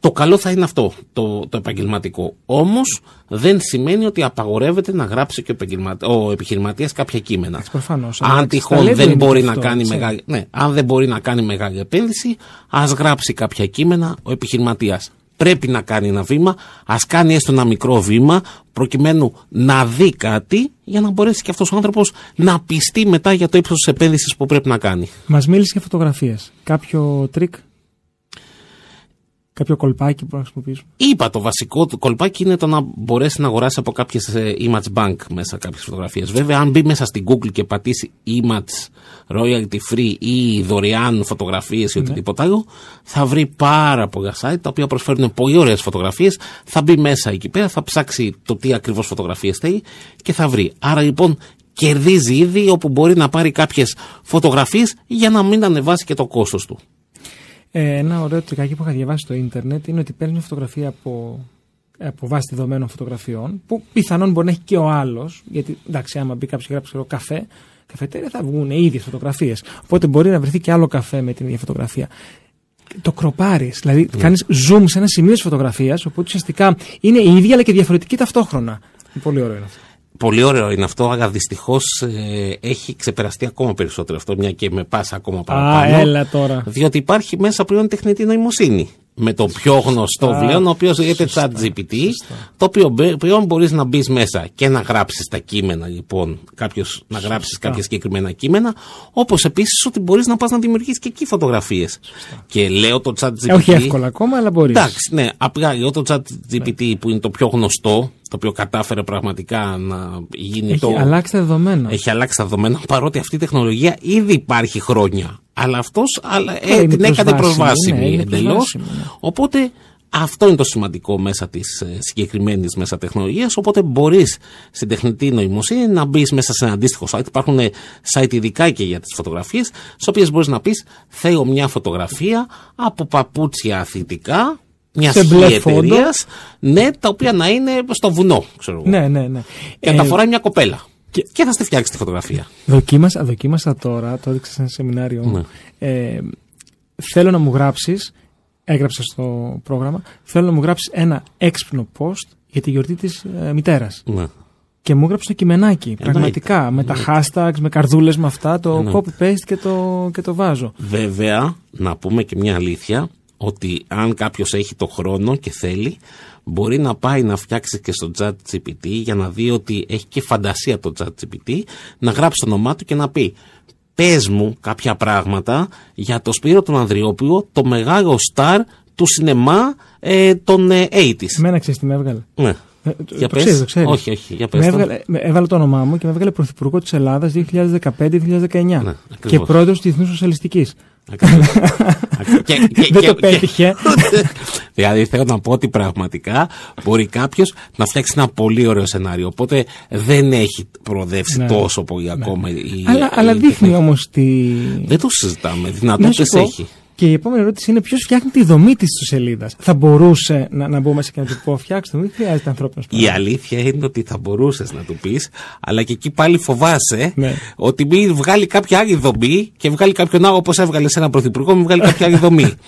Το καλό θα είναι αυτό, το, το επαγγελματικό. Όμως δεν σημαίνει ότι απαγορεύεται να γράψει και ο, επαγγελμα- ο επιχειρηματίας κάποια κείμενα. προφανώς, Αν εντάξει, τυχόν talento δεν είναι μπορεί και να αυτό, κάνει έτσι. μεγάλη, ναι, αν δεν μπορεί να κάνει μεγάλη επένδυση, ας γράψει κάποια κείμενα ο επιχειρηματίας. Πρέπει να κάνει ένα βήμα, ας κάνει έστω ένα μικρό βήμα, προκειμένου να δει κάτι για να μπορέσει και αυτός ο άνθρωπος να πειστεί μετά για το ύψος της επένδυσης που πρέπει να κάνει. Μας μίλησε για φωτογραφίες. Κάποιο τρικ; Κάποιο κολπάκι που να χρησιμοποιήσουμε. Είπα, το βασικό του κολπάκι είναι το να μπορέσει να αγοράσει από κάποιες image bank μέσα κάποιες φωτογραφίες. Βέβαια, αν μπει μέσα στην Google και πατήσει image royalty free ή δωρεάν φωτογραφίες ή οτιδήποτε άλλο, θα βρει πάρα πολλά site τα οποία προσφέρουν πολύ ωραίες φωτογραφίες. Θα μπει μέσα εκεί πέρα, θα ψάξει το τι ακριβώς φωτογραφίες θέλει και θα βρει. Άρα λοιπόν κερδίζει ήδη όπου μπορεί να πάρει κάποιες φωτογραφίες για να μην ανεβάσει και το κόστος του. Ε, ένα ωραίο τρικάκι που είχα διαβάσει στο ίντερνετ είναι ότι παίρνει μια φωτογραφία από, από βάση δεδομένων φωτογραφιών που πιθανόν μπορεί να έχει και ο άλλος. Γιατί εντάξει, άμα μπει κάποιος και γράψει ξέρω, καφέ, καφετέρια θα βγουν οι ίδιες φωτογραφίες. Οπότε μπορεί να βρεθεί και άλλο καφέ με την ίδια φωτογραφία. Το κροπάρεις, δηλαδή Ναι. κάνεις zoom σε ένα σημείο της φωτογραφίας, οπότε ουσιαστικά είναι η ίδια αλλά και διαφορετική ταυτόχρονα. Πολύ ωραίο είναι αυτό. Πολύ ωραίο είναι αυτό, αλλά δυστυχώς έχει ξεπεραστεί ακόμα περισσότερο αυτό, μια και με πάσα ακόμα παραπάνω. έλα τώρα. Διότι υπάρχει μέσα πλέον τεχνητή νοημοσύνη. Με το πιο γνωστό Σωστά. πλέον, ο οποίος λέγεται Σωστά. ChatGPT, το οποίο μπε- πλέον μπορείς να μπεις μέσα και να γράψεις τα κείμενα, λοιπόν, κάποιος να γράψεις κάποια συγκεκριμένα κείμενα, όπως επίσης ότι μπορείς να πας να δημιουργήσεις και εκεί φωτογραφίες. Και λέω το ChatGPT. Ε, όχι εύκολα ακόμα, αλλά μπορείς. Εντάξει, ναι, απλά λέω το ChatGPT που είναι το πιο γνωστό, το οποίο κατάφερε πραγματικά να γίνει Έχει το. αλλάξει τα δεδομένα. Έχει αλλάξει τα δεδομένα, παρότι αυτή η τεχνολογία ήδη υπάρχει χρόνια. Αλλά αυτός Ε, ε, είναι την έκανε προσβάσιμη, προσβάσιμη ναι, είναι εντελώς. προσβάσιμη, ναι. Οπότε αυτό είναι το σημαντικό μέσα της συγκεκριμένης μέσα τεχνολογίας. Οπότε μπορείς στην τεχνητή νοημοσύνη να μπεις μέσα σε ένα αντίστοιχο site. Υπάρχουν ε, site ειδικά και για τις φωτογραφίες, στις οποίες μπορείς να πεις: Θέλω μια φωτογραφία από παπούτσια αθλητικά, μιας Σε μπλε εταιρεία, ναι, τα οποία να είναι στο βουνό, ξέρω εγώ. Ναι, ναι, ναι. Και Ε, να τα φοράει μια κοπέλα. και- Και, θα στη φτιάξει τη φωτογραφία. Δοκίμασα, δοκίμασα τώρα, το έδειξα σε ένα σεμινάριο μου. Ναι. Ε, θέλω να μου γράψεις, έγραψα στο πρόγραμμα, θέλω να μου γράψεις ένα έξυπνο post για τη γιορτή της ε, μητέρας. Ναι. Και μου έγραψε το κειμενάκι. Πραγματικά. Με τα hashtags, με καρδούλες, με αυτά, το Εννοείται. copy-paste και το, και το βάζω. Βέβαια, να πούμε και μια αλήθεια, ότι αν κάποιος έχει το χρόνο και θέλει, μπορεί να πάει να φτιάξει και στο chat GPT για να δει ότι έχει και φαντασία το chat GPT, να γράψει το όνομά του και να πει πες μου κάποια πράγματα για το Σπύρο τον Ανδριόπουλο, το μεγάλο στάρ του σινεμά ε, των ε, 80s. Εμένα ξέρεις τι με έβγαλε; Ναι. Ε, το- Για το πες. ξέρεις, το ξέρεις. Όχι, όχι, για πες Με το. έβγαλε, με- έβαλε το όνομά μου και με έβγαλε πρωθυπουργό της Ελλάδας 2015-2019. Ναι, και ακριβώς. πρόεδρος της Διεθνούς Σοσιαλιστικής. Ακριβώς. Και- και- Δεν και- το και- πέτυχε. δηλαδή θέλω να πω ότι πραγματικά μπορεί κάποιος να φτιάξει ένα πολύ ωραίο σενάριο. Οπότε δεν έχει προοδεύσει Ναι. τόσο πολύ ακόμα. η- αλλά, αλλά η δείχνει τεχνική. όμως τη. Δεν το συζητάμε. Να σου Δυνατότητες πω, έχει. Και η επόμενη ερώτηση είναι ποιος φτιάχνει τη δομή της σελίδας. Θα μπορούσε να, να μπω μέσα και να του πω φτιάξτε μου, δεν χρειάζεται ανθρώπινος Η αλήθεια είναι ότι θα μπορούσες να του πεις, αλλά και εκεί πάλι φοβάσαι Ναι. ότι μην βγάλει κάποια άλλη δομή και βγάλει κάποιον άλλο όπως έβγαλε σε ένα πρωθυπουργό, μην βγάλει κάποια άλλη δομή.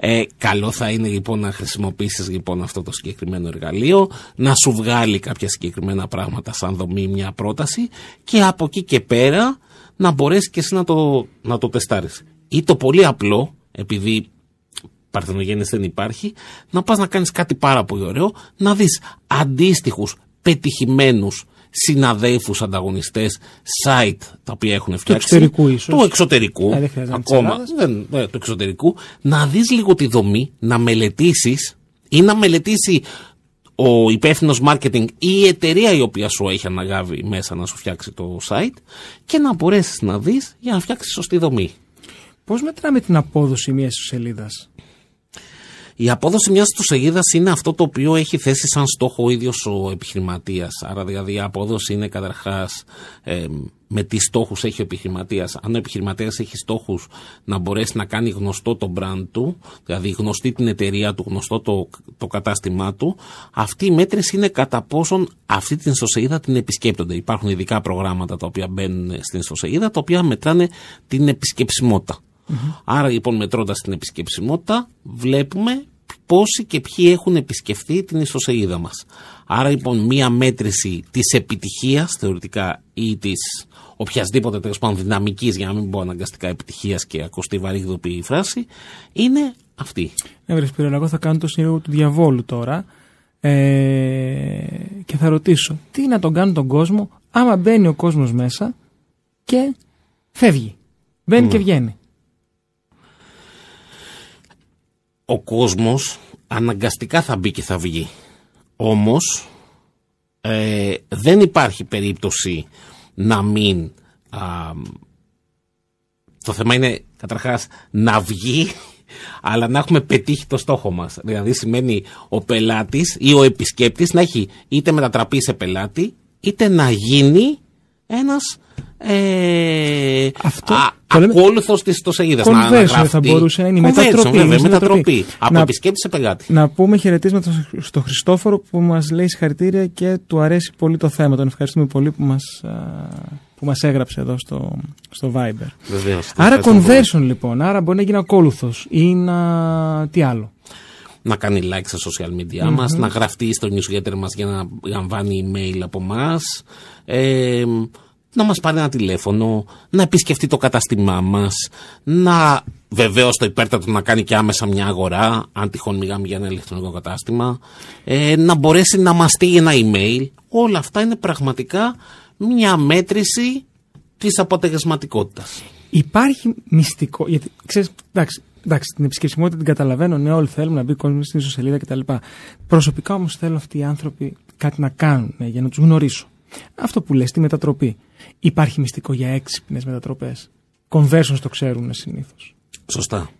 Ε, καλό θα είναι λοιπόν να χρησιμοποιήσεις λοιπόν αυτό το συγκεκριμένο εργαλείο, να σου βγάλει κάποια συγκεκριμένα πράγματα σαν δομή, μια πρόταση και από εκεί και πέρα να μπορέσεις και εσύ να το, να το τεστάρεις. Ή το πολύ απλό, επειδή παρθενογέννηση δεν υπάρχει, να πας να κάνεις κάτι πάρα πολύ ωραίο, να δεις αντίστοιχους πετυχημένους συναδέλφους ανταγωνιστές site τα οποία έχουν φτιάξει. εξωτερικού ίσως. Του εξωτερικού. Ε, δεν χρειάζεται να είναι της ακόμα. Ελλάδας. Δεν, ε, του εξωτερικού. Να δεις λίγο τη δομή, να μελετήσεις ή να μελετήσει ο υπεύθυνος marketing ή η εταιρεία η οποία σου έχει αναγάβει μέσα να σου φτιάξει το site και να μπορέσεις να δεις για να φτιάξεις σωστή δομή. Πώς μετράμε την απόδοση μιας σελίδας; Η απόδοση μιας ιστοσελίδα είναι αυτό το οποίο έχει θέσει σαν στόχο ο ίδιος ο επιχειρηματίας. Άρα, δηλαδή, η απόδοση είναι καταρχάς ε, με τι στόχους έχει ο επιχειρηματίας. Αν ο επιχειρηματίας έχει στόχους να μπορέσει να κάνει γνωστό το brand του, δηλαδή γνωστή την εταιρεία του, γνωστό το, το κατάστημά του, αυτή η μέτρηση είναι κατά πόσον αυτή την ιστοσελίδα την επισκέπτονται. Υπάρχουν ειδικά προγράμματα τα οποία μπαίνουν στην ιστοσελίδα, τα οποία μετράνε την επισκεψιμότητα. Άρα λοιπόν μετρώντας την επισκεψιμότητα βλέπουμε πόσοι και ποιοι έχουν επισκεφθεί την ιστοσελίδα μας. Άρα λοιπόν μία μέτρηση της επιτυχίας θεωρητικά ή της οποιασδήποτε τέλος πάντων δυναμικής για να μην πω αναγκαστικά επιτυχίας και ακουστεί βαρύγδοπη η φράση είναι αυτή. Ναι, βρε Σπύρο, αλλά εγώ θα κάνω το συνήγορο του διαβόλου τώρα ε, και θα ρωτήσω τι να τον κάνουν τον κόσμο άμα μπαίνει ο κόσμος μέσα και φεύγει. Μπαίνει Ναι. και βγαίνει. Ο κόσμος αναγκαστικά θα μπει και θα βγει. Όμως ε, δεν υπάρχει περίπτωση να μην... Α, το θέμα είναι καταρχάς να βγει αλλά να έχουμε πετύχει το στόχο μας. Δηλαδή σημαίνει ο πελάτης ή ο επισκέπτης να έχει είτε μετατραπεί σε πελάτη είτε να γίνει ένας ε, Αυτό α, το λέμε- ακόλουθος της ιστοσελίδας. Conversion να αναγραφεί. θα μπορούσε να είναι η Conversion, μετατροπή, βέβαια, η μετατροπή. μετατροπή. Από Να- επισκέπτη σε πελάτη. Να πούμε χαιρετίσματα στο- στο Χριστόφορο που μας λέει συγχαρητήρια και του αρέσει πολύ το θέμα. Τον ευχαριστούμε πολύ που μας, α, που μας έγραψε εδώ στο, στο Viber. Βεβαίως. Άρα Ευχαριστώ πολύ. conversion λοιπόν, άρα μπορεί να γίνει ακόλουθος ή να... τι άλλο. Να κάνει like στα social media μας, να γραφτεί στο newsletter μας για να λαμβάνει email από μας, ε, να μας πάρει ένα τηλέφωνο, να επισκεφτεί το κατάστημά μας, να βεβαίως το υπέρτατο να κάνει και άμεσα μια αγορά, αν τυχόν μιλάμε για ένα ηλεκτρονικό κατάστημα, ε, να μπορέσει να μας στείλει ένα email. Όλα αυτά είναι πραγματικά μια μέτρηση της αποτελεσματικότητας. Υπάρχει μυστικό. Γιατί ξέρεις, εντάξει, εντάξει, την επισκεψιμότητα την καταλαβαίνω. Ναι, όλοι θέλουμε να μπει κόσμος στην ιστοσελίδα κτλ. Προσωπικά όμως θέλω αυτοί οι άνθρωποι κάτι να κάνουν ναι, για να τους γνωρίσω. Αυτό που λες, τη μετατροπή. Υπάρχει μυστικό για έξυπνες μετατροπές. Conversions το ξέρουν συνήθως. Σωστά.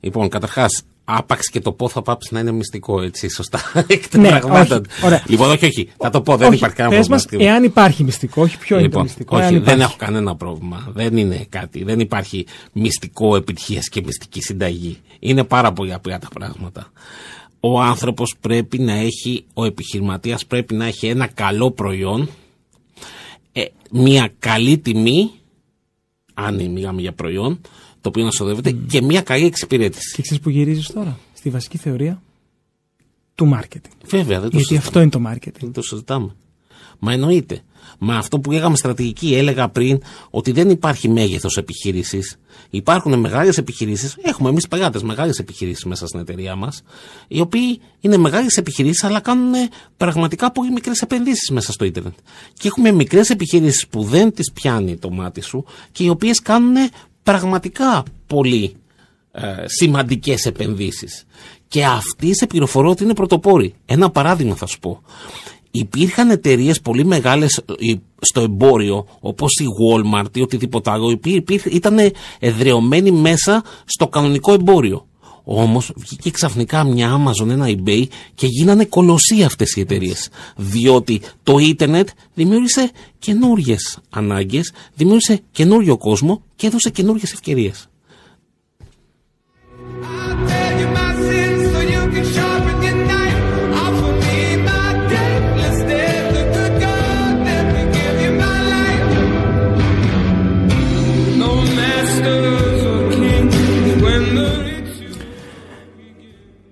Λοιπόν, καταρχάς, άπαξ και το πω θα πάψει να είναι μυστικό, έτσι, σωστά. Εκ των Ναι, πραγμάτων. όχι, ωραία. Λοιπόν, όχι, όχι. Θα το πω, δεν υπάρχει κανένα πες πρόβλημα. μας, εάν υπάρχει μυστικό, όχι ποιο είναι το Λοιπόν, μυστικό. όχι, εάν δεν υπάρχει. έχω κανένα πρόβλημα. Δεν είναι κάτι. Δεν υπάρχει μυστικό επιτυχίας και μυστική συνταγή. Είναι πάρα πολύ απλά τα πράγματα. Ο άνθρωπος πρέπει να έχει, ο επιχειρηματίας πρέπει να έχει ένα καλό προϊόν, ε, μια καλή τιμή, αν μιλάμε για προϊόν, το οποίο να σοδεύεται, και μια καλή εξυπηρέτηση. Και ξέρεις που γυρίζεις τώρα, στη βασική θεωρία του marketing. Βέβαια, δεν το Γιατί συζητάμε. αυτό είναι το marketing. Δεν το συζητάμε. Μα εννοείται. Μα αυτό που λέγαμε στρατηγική, έλεγα πριν ότι δεν υπάρχει μέγεθος επιχείρησης. Υπάρχουν μεγάλες επιχειρήσεις, έχουμε εμείς πελάτες μεγάλες επιχειρήσεις μέσα στην εταιρεία μας, οι οποίοι είναι μεγάλες επιχειρήσεις, αλλά κάνουν πραγματικά πολύ μικρές επενδύσεις μέσα στο ίντερνετ. Και έχουμε μικρές επιχειρήσεις που δεν τις πιάνει το μάτι σου και οι οποίες κάνουν πραγματικά πολύ ε, σημαντικές επενδύσεις. Και αυτοί σε πληροφορώ ότι είναι πρωτοπόροι. Ένα παράδειγμα θα σου πω. Υπήρχαν εταιρείες πολύ μεγάλες ε, στο εμπόριο, όπως η Walmart ή οτιδήποτε άλλο, ήταν εδρεωμένοι μέσα στο κανονικό εμπόριο. Όμως βγήκε ξαφνικά μια Amazon, ένα eBay και γίνανε κολοσσοί αυτές οι εταιρείες. Διότι το ίντερνετ δημιούργησε καινούριε ανάγκες, δημιούργησε καινούριο κόσμο και έδωσε καινούριε ευκαιρίες.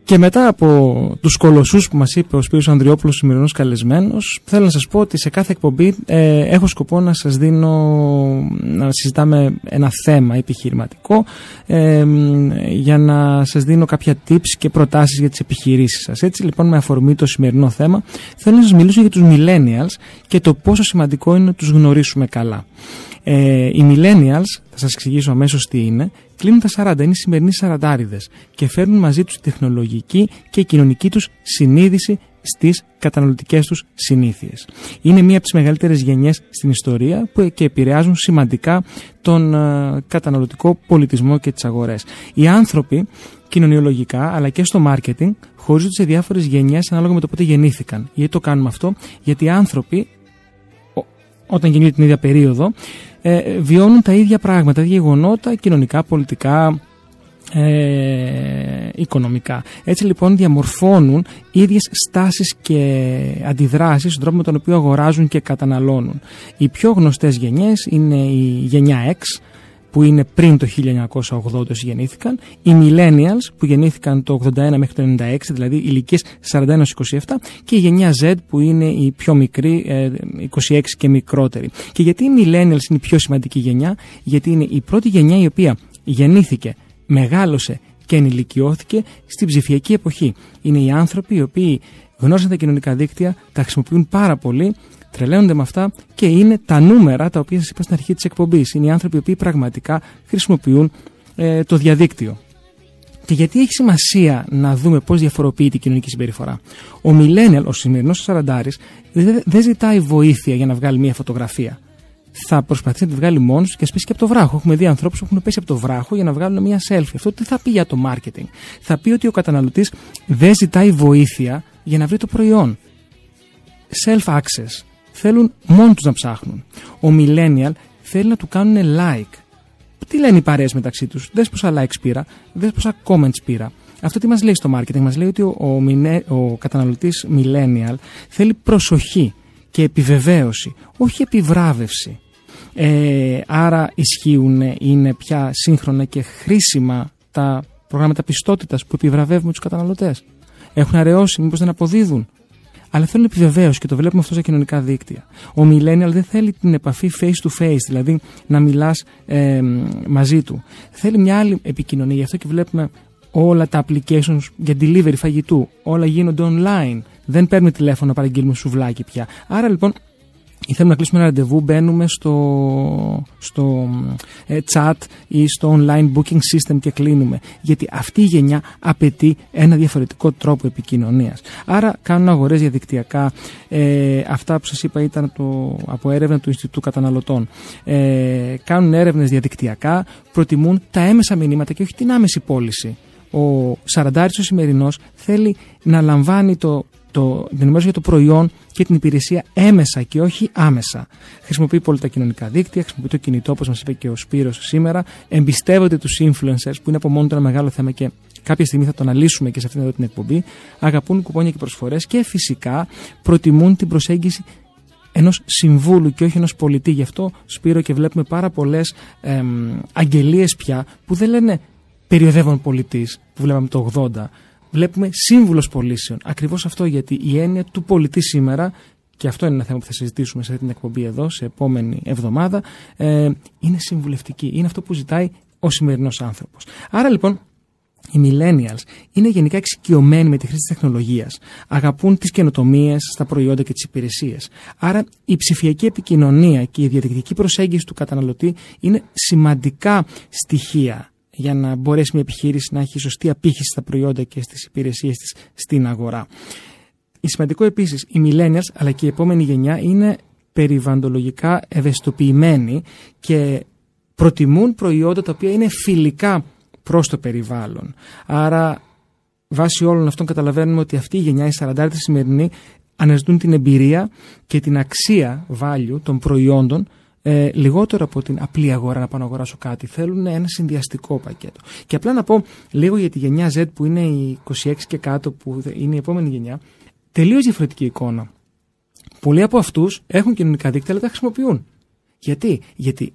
Και μετά από τους κολοσσούς που μας είπε ο Σπύρος Ανδριόπουλος, σημερινός καλεσμένος, θέλω να σας πω ότι σε κάθε εκπομπή ε, έχω σκοπό να σας δίνω, να συζητάμε ένα θέμα επιχειρηματικό ε, για να σας δίνω κάποια tips και προτάσεις για τις επιχειρήσεις σας. Έτσι λοιπόν με αφορμή το σημερινό θέμα θέλω να σας μιλήσω για τους millennials και το πόσο σημαντικό είναι να τους γνωρίσουμε καλά. Ε, οι millennials, θα σας εξηγήσω αμέσως τι είναι, κλείνουν τα 40, είναι οι σημερινοί σαραντάριδες και φέρνουν μαζί τους τη τεχνολογική και η κοινωνική τους συνείδηση στις καταναλωτικές τους συνήθειες. Είναι μία από τις μεγαλύτερες γενιές στην ιστορία που και επηρεάζουν σημαντικά τον ε, καταναλωτικό πολιτισμό και τις αγορές. Οι άνθρωποι κοινωνιολογικά αλλά και στο μάρκετινγκ χωρίζονται σε διάφορες γενιές ανάλογα με το πότε γεννήθηκαν. Γιατί το κάνουμε αυτό, γιατί οι άνθρωποι ο- όταν γεννιούνται την ίδια περίοδο, ε, βιώνουν τα ίδια πράγματα, τα ίδια γεγονότα, κοινωνικά, πολιτικά, ε, οικονομικά. Έτσι λοιπόν διαμορφώνουν ίδιες στάσεις και αντιδράσεις στον τρόπο με τον οποίο αγοράζουν και καταναλώνουν. Οι πιο γνωστές γενιές είναι η γενιά X, που είναι πριν το 1980 όσοι γεννήθηκαν, οι millennials που γεννήθηκαν το 81 μέχρι το 96, δηλαδή ηλικίες 41 27 και η γενιά Z που είναι η πιο μικρή, ε, 26 και μικρότερη. Και γιατί οι millennials είναι η πιο σημαντική γενιά, γιατί είναι η πρώτη γενιά η οποία γεννήθηκε, μεγάλωσε και ενηλικιώθηκε στην ψηφιακή εποχή. Είναι οι άνθρωποι οι οποίοι γνώρισαν τα κοινωνικά δίκτυα, τα χρησιμοποιούν πάρα πολύ, τρελαίνονται με αυτά και είναι τα νούμερα τα οποία σας είπα στην αρχή της εκπομπής. Είναι οι άνθρωποι οι οποίοι πραγματικά χρησιμοποιούν ε, το διαδίκτυο. Και γιατί έχει σημασία να δούμε πώς διαφοροποιείται η κοινωνική συμπεριφορά; Ο millennial, ο σημερινός Σαραντάρης, δεν δεν ζητάει βοήθεια για να βγάλει μια φωτογραφία. Θα προσπαθήσει να τη βγάλει μόνος του και α πέσει και από το βράχο. Έχουμε δει ανθρώπους που έχουν πέσει από το βράχο για να βγάλουν μια selfie. Αυτό τι θα πει για το marketing; Θα πει ότι ο καταναλωτής δεν ζητάει βοήθεια για να βρει το προϊόν self-access. Θέλουν μόνοι τους να ψάχνουν. Ο millennial θέλει να του κάνουν like. Τι λένε οι παρέες μεταξύ τους; Δες πόσα likes πήρα, δες πόσα comments πήρα. Αυτό τι μας λέει στο marketing; Μας λέει ότι ο, ο, μινε- ο καταναλωτής millennial θέλει προσοχή και επιβεβαίωση, όχι επιβράβευση. Ε, άρα ισχύουν, είναι πια σύγχρονα και χρήσιμα τα προγράμματα πιστότητας που επιβραβεύουν τους καταναλωτές. Έχουν αραιώσει, μήπως δεν αποδίδουν αλλά θέλουν επιβεβαίωση και το βλέπουμε αυτό στα κοινωνικά δίκτυα. Ο millennial δεν θέλει την επαφή face to face, δηλαδή να μιλάς μαζί του. Θέλει μια άλλη επικοινωνία. Γι' αυτό και βλέπουμε όλα τα applications για delivery φαγητού. Όλα γίνονται online. Δεν παίρνουμε τηλέφωνο να παραγγείλουμε σουβλάκι πια. Άρα λοιπόν ή θέλουμε να κλείσουμε ένα ραντεβού, μπαίνουμε στο, στο ε, chat ή στο online booking system και κλείνουμε. Γιατί αυτή η γενιά απαιτεί ένα διαφορετικό τρόπο επικοινωνίας. Άρα κάνουν αγορές διαδικτυακά. Ε, αυτά που σας είπα ήταν το, από έρευνα του Ινστιτούτου Καταναλωτών. Ε, κάνουν έρευνες διαδικτυακά, προτιμούν τα έμεσα μηνύματα και όχι την άμεση πώληση. Ο Σαραντάρης ο σημερινός θέλει να λαμβάνει το το, την ενημέρωση για το προϊόν και την υπηρεσία έμεσα και όχι άμεσα. Χρησιμοποιεί πολύ τα κοινωνικά δίκτυα, χρησιμοποιεί το κινητό, όπως μας είπε και ο Σπύρος σήμερα. Εμπιστεύονται τους influencers, που είναι από μόνο του ένα μεγάλο θέμα και κάποια στιγμή θα το αναλύσουμε και σε αυτήν εδώ την εκπομπή. Αγαπούν κουπόνια και προσφορές και φυσικά προτιμούν την προσέγγιση ενός συμβούλου και όχι ενός πολιτή. Γι' αυτό, Σπύρο, και βλέπουμε πάρα πολλές αγγελίες πια που δεν λένε περιοδεύον πολιτής, που βλέπαμε το 80 βλέπουμε σύμβουλος πωλήσεων. Ακριβώς αυτό γιατί η έννοια του πολιτή σήμερα και αυτό είναι ένα θέμα που θα συζητήσουμε σε αυτή την εκπομπή εδώ, σε επόμενη εβδομάδα, ε, είναι συμβουλευτική. Είναι αυτό που ζητάει ο σημερινός άνθρωπος. Άρα λοιπόν, οι millennials είναι γενικά εξοικειωμένοι με τη χρήση της τεχνολογίας. Αγαπούν τις καινοτομίες στα προϊόντα και τις υπηρεσίες. Άρα η ψηφιακή επικοινωνία και η διαδικτυακή προσέγγιση του καταναλωτή είναι σημαντικά στοιχεία για να μπορέσει μια επιχείρηση να έχει σωστή απήχηση στα προϊόντα και στις υπηρεσίες της στην αγορά. Η σημαντικό επίσης, οι millennials αλλά και η επόμενη γενιά είναι περιβαντολογικά ευαισθητοποιημένοι και προτιμούν προϊόντα τα οποία είναι φιλικά προς το περιβάλλον. Άρα βάσει όλων αυτών καταλαβαίνουμε ότι αυτή η γενιά, οι 40 σημερινοί, αναζητούν την εμπειρία και την αξία value των προϊόντων ε, λιγότερο από την απλή αγορά να πάω να αγοράσω κάτι. Θέλουν ένα συνδυαστικό πακέτο. Και απλά να πω λίγο για τη γενιά Z που είναι η 26 και κάτω, που είναι η επόμενη γενιά. Τελείως διαφορετική εικόνα. Πολλοί από αυτούς έχουν κοινωνικά δίκτυα, αλλά τα χρησιμοποιούν. Γιατί, Γιατί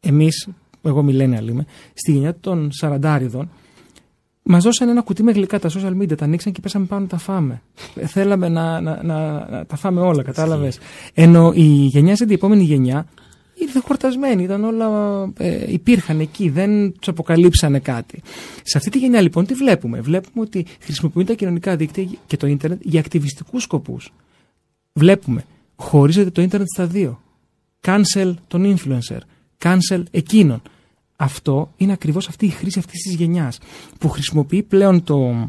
εμείς, εγώ μιλένε είμαι, στη γενιά των 40 Μας δώσαν ένα κουτί με γλυκά τα social media, τα ανοίξαν και πέσαμε πάνω να τα φάμε. Θέλαμε να, να, να, να τα φάμε όλα, κατάλαβες. Ενώ η γενιά Z, η επόμενη γενιά, ήρθε χορτασμένη, ήταν όλα, ε, υπήρχαν εκεί, δεν τους αποκαλύψανε κάτι. Σε αυτή τη γενιά λοιπόν τι βλέπουμε; Βλέπουμε ότι χρησιμοποιούν τα κοινωνικά δίκτυα και το ίντερνετ για ακτιβιστικούς σκοπούς. Βλέπουμε, χωρίζεται το ίντερνετ στα δύο. Cancel τον influencer, cancel εκείνον. Αυτό είναι ακριβώς αυτή η χρήση αυτής της γενιάς που χρησιμοποιεί πλέον το,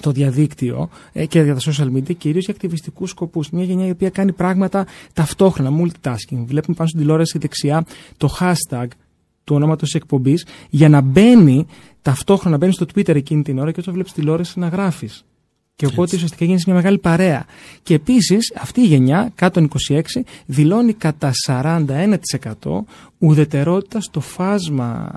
το διαδίκτυο ε, και για τα social media κυρίως για ακτιβιστικούς σκοπούς. Μια γενιά η οποία κάνει πράγματα ταυτόχρονα, multitasking. Βλέπουμε πάνω στην τηλεόραση δεξιά το hashtag του ονόματος εκπομπής για να μπαίνει ταυτόχρονα, μπαίνει στο Twitter εκείνη την ώρα και όταν βλέπεις τηλεόραση να γράφεις. Και οπότε Έτσι. ουσιαστικά γίνει μια μεγάλη παρέα. Και επίσης αυτή η γενιά, κάτω των 26, δηλώνει κατά 41% ουδετερότητα στο φάσμα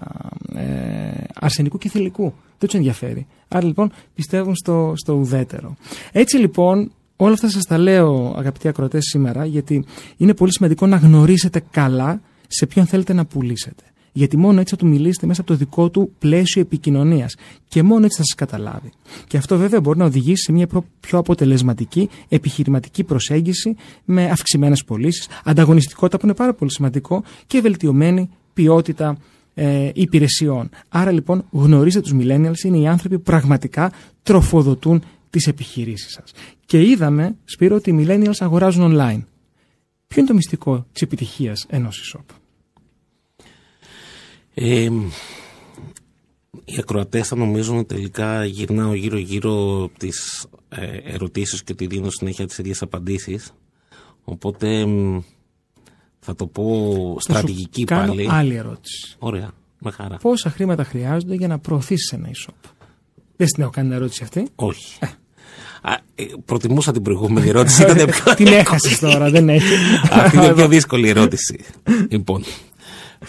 ε, αρσενικού και θηλυκού. Δεν τους ενδιαφέρει. Άρα λοιπόν πιστεύουν στο, στο ουδέτερο. Έτσι λοιπόν, όλα αυτά σας τα λέω αγαπητοί ακροατές σήμερα, γιατί είναι πολύ σημαντικό να γνωρίσετε καλά σε ποιον θέλετε να πουλήσετε. Γιατί μόνο έτσι θα του μιλήσετε μέσα από το δικό του πλαίσιο επικοινωνίας. Και μόνο έτσι θα σας καταλάβει. Και αυτό βέβαια μπορεί να οδηγήσει σε μια προ- πιο αποτελεσματική επιχειρηματική προσέγγιση με αυξημένες πωλήσεις, ανταγωνιστικότητα που είναι πάρα πολύ σημαντικό και βελτιωμένη ποιότητα ε, υπηρεσιών. Άρα λοιπόν γνωρίζετε τους millennials είναι οι άνθρωποι που πραγματικά τροφοδοτούν τις επιχειρήσεις σας. Και είδαμε, Σπύρο, ότι οι millennials αγοράζουν online. Ποιο είναι το μυστικό της επιτυχίας ενός e-shop; Ε, οι ακροατές θα νομίζουν ότι τελικά γυρνάω γύρω-γύρω τις ε, ερωτήσεις και ότι δίνω συνέχεια τις ίδιες απαντήσεις. Οπότε μ, θα το πω στρατηγική Θα σου κάνω πάλι. άλλη ερώτηση. Ωραία, με χαρά. Πόσα χρήματα χρειάζονται για να προωθήσεις ένα e-shop; Δεν στην έχω κάνει την ερώτηση αυτή. Όχι. Α, ε, προτιμούσα την προηγούμενη ερώτηση. Ήταν πιο Την έχασες τώρα, δεν έχει. Αυτή είναι η πιο δύσκολη ερώτηση. λοιπόν.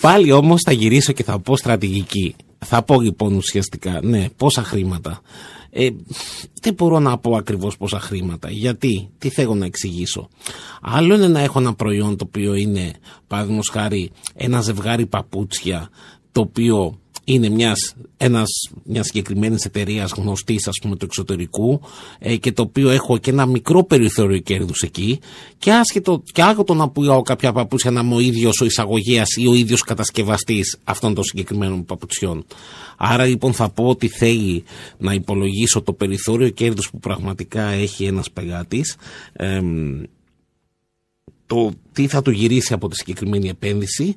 Πάλι όμως θα γυρίσω και θα πω στρατηγική. Θα πω λοιπόν ουσιαστικά, ναι, πόσα χρήματα. Ε, δεν μπορώ να πω ακριβώς πόσα χρήματα. Γιατί, τι θέλω να εξηγήσω. Άλλο είναι να έχω ένα προϊόν το οποίο είναι, παραδείγματος χάρη, ένα ζευγάρι παπούτσια, το οποίο είναι μιας, ένας, μιας συγκεκριμένης εταιρείας γνωστής ας πούμε του εξωτερικού ε, και το οποίο έχω και ένα μικρό περιθώριο κέρδους εκεί και άσχετο και άκουτο να πουλάω κάποια παπούτσια να είμαι ο ίδιος ο εισαγωγέας ή ο ίδιος κατασκευαστής αυτών των συγκεκριμένων παπουτσιών. Άρα λοιπόν θα πω ότι θέλει να υπολογίσω το περιθώριο κέρδους που πραγματικά έχει ένας πελάτης εμ, το τι θα του γυρίσει από τη συγκεκριμένη επένδυση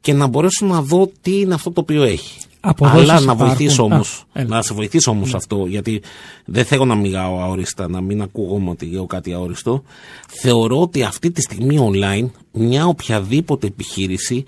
και να μπορέσω να δω τι είναι αυτό το οποίο έχει. Αποδόσεις Αλλά να υπάρχουν. βοηθήσω Α, όμως. έλα. Να σε βοηθήσω όμως αυτό, γιατί δεν θέλω να μιλάω αόριστα, να μην ακούγομαι ότι λέω κάτι αόριστο. Θεωρώ ότι αυτή τη στιγμή online μια οποιαδήποτε επιχείρηση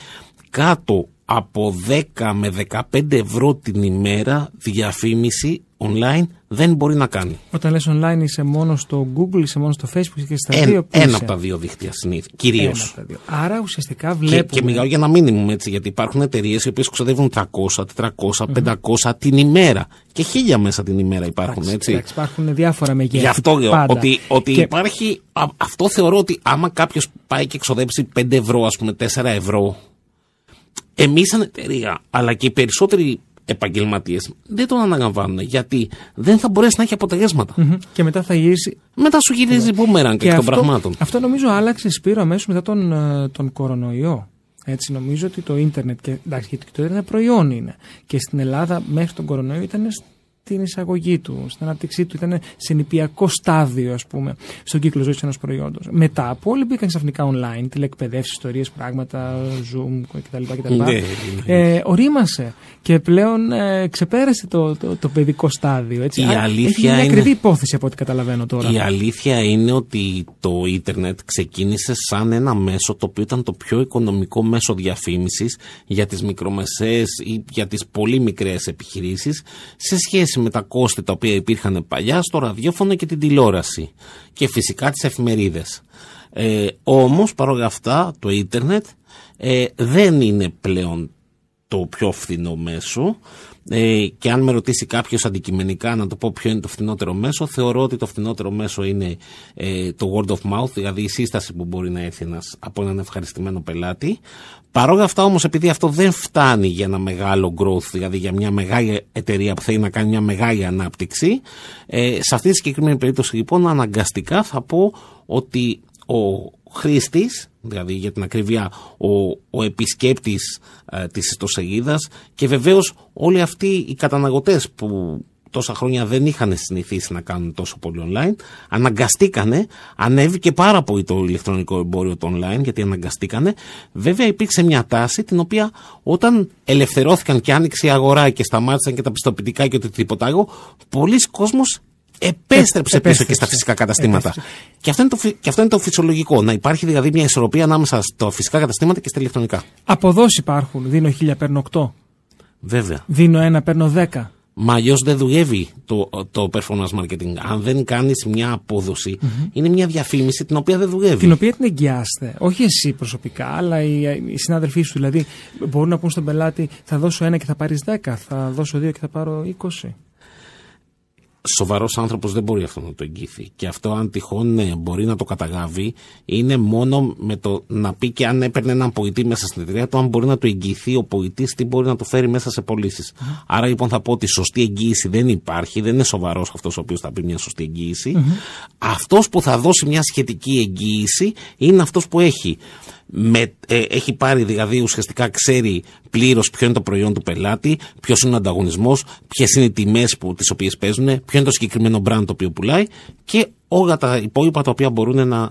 κάτω από 10 με 15 ευρώ την ημέρα διαφήμιση online δεν μπορεί να κάνει. Όταν λες online είσαι μόνο στο Google, είσαι μόνο στο Facebook και στα Εν- δύο. που ένα είσαι; από τα δύο δίκτυα συνήθως. Κυρίως. Ένα από τα δύο. Άρα ουσιαστικά Και, βλέπουμε. και μιλάω για ένα μήνυμο έτσι, γιατί υπάρχουν εταιρείες οι οποίες ξοδεύουν 300, 400, 500 την ημέρα. Και χίλια μέσα την ημέρα υπάρχουν, Εντάξει, έτσι. εντάξει, υπάρχουν διάφορα μεγέθη. Γι' αυτό λέω πάντα. ότι, ότι Και υπάρχει. α- αυτό θεωρώ ότι άμα κάποιος πάει και ξοδέψει 5 ευρώ, ας πούμε 4 ευρώ, εμείς σαν εταιρεία, αλλά και οι περισσότεροι επαγγελματίες δεν τον αναλαμβάνουν γιατί δεν θα μπορέσει να έχει αποτελέσματα. Μμμ. Και μετά θα γυρίσει. Μετά σου γυρίζει μπούμεραν και, εκ των αυτό, πραγμάτων. αυτό νομίζω άλλαξε Σπύρο αμέσως μετά τον, ε, τον κορονοϊό. Έτσι νομίζω ότι το ίντερνετ και εντάξει, γιατί το ίντερνετ προϊόν είναι. Και στην Ελλάδα μέχρι τον κορονοϊό ήταν στην εισαγωγή του, στην ανάπτυξή του, ήταν σε νηπιακό στάδιο, ας πούμε, στον κύκλο ζωής ενός προϊόντος. Μετά από όλοι μπήκαν ξαφνικά online, τηλεκπαιδεύσεις, ιστορίες, πράγματα, Zoom κτλ. κτλ. Ναι, ναι. Ε, ορίμασε και πλέον ε, ξεπέρασε το, το, το παιδικό στάδιο. Έτσι. Η Άρα, αλήθεια έχει μια είναι- ακριβή υπόθεση από ό,τι καταλαβαίνω τώρα. Η αλήθεια είναι ότι το ίντερνετ ξεκίνησε σαν ένα μέσο το οποίο ήταν το πιο οικονομικό μέσο διαφήμισης για τις μικρομεσαίες ή για τις πολύ μικρές επιχειρήσεις σε σχέση με τα κόστη τα οποία υπήρχαν παλιά στο ραδιόφωνο και την τηλεόραση και φυσικά τις εφημερίδες. Ε, όμως παρόλα αυτά το ίντερνετ ε, δεν είναι πλέον το πιο φθηνό μέσο. Ε, και αν με ρωτήσει κάποιος αντικειμενικά να το πω ποιο είναι το φθηνότερο μέσο, θεωρώ ότι το φθηνότερο μέσο είναι ε, το word of mouth, δηλαδή η σύσταση που μπορεί να έρθει ένας, από έναν ευχαριστημένο πελάτη. Παρ' όλα αυτά όμως επειδή αυτό δεν φτάνει για ένα μεγάλο growth, δηλαδή για μια μεγάλη εταιρεία που θέλει να κάνει μια μεγάλη ανάπτυξη, ε, σε αυτή τη συγκεκριμένη περίπτωση λοιπόν αναγκαστικά θα πω ότι ο χρήστης, δηλαδή για την ακρίβεια ο, ο επισκέπτης ε, της ιστοσελίδας και βεβαίως όλοι αυτοί οι καταναγωτές που τόσα χρόνια δεν είχαν συνηθίσει να κάνουν τόσο πολύ online, αναγκαστήκανε, ανέβηκε πάρα πολύ το ηλεκτρονικό εμπόριο το online, γιατί αναγκαστήκανε. Βέβαια υπήρξε μια τάση την οποία όταν ελευθερώθηκαν και άνοιξε η αγορά και σταμάτησαν και τα πιστοποιητικά και οτιδήποτε άλλο, πολλοί κόσμος επέστρεψε πίσω και στα φυσικά καταστήματα. Επέστρεψε. Και αυτό, είναι το, φυ- και αυτό είναι το φυσιολογικό. Να υπάρχει δηλαδή μια ισορροπία ανάμεσα στα φυσικά καταστήματα και στα ηλεκτρονικά. Αποδόσει υπάρχουν. Δίνω 1000, παίρνω 8. Βέβαια. Δίνω 1, παίρνω 10. Μα αλλιώς δεν δουλεύει το, το performance marketing. Αν δεν κάνεις μια αποδοση είναι μια διαφήμιση την οποία δεν δουλεύει. Την οποία την εγγυάστε. Όχι εσύ προσωπικά, αλλά οι, οι συνάδελφοί σου. Δηλαδή, μπορούν να πούν στον πελάτη, θα δώσω 1 και θα πάρεις 10, θα δώσω 2 και θα πάρω 20. Σοβαρός άνθρωπος δεν μπορεί αυτό να το εγγύθει. Και αυτό, αν τυχόν ναι, μπορεί να το καταλάβει, είναι μόνο με το να πει και αν έπαιρνε έναν πολιτή μέσα στην εταιρεία του, αν μπορεί να το εγγυηθεί ο πολιτή, τι μπορεί να το φέρει μέσα σε πωλήσεις. Άρα λοιπόν θα πω ότι σωστή εγγύηση δεν υπάρχει, δεν είναι σοβαρός αυτός ο οποίος θα πει μια σωστή εγγύηση. Αυτός που θα δώσει μια σχετική εγγύηση είναι αυτός που έχει με, ε, έχει πάρει δηλαδή ουσιαστικά ξέρει πλήρως ποιο είναι το προϊόν του πελάτη, ποιος είναι ο ανταγωνισμός, ποιες είναι οι τιμές που, τις οποίες παίζουν, ποιο είναι το συγκεκριμένο brand το οποίο πουλάει και όλα τα υπόλοιπα τα οποία μπορούν να ε,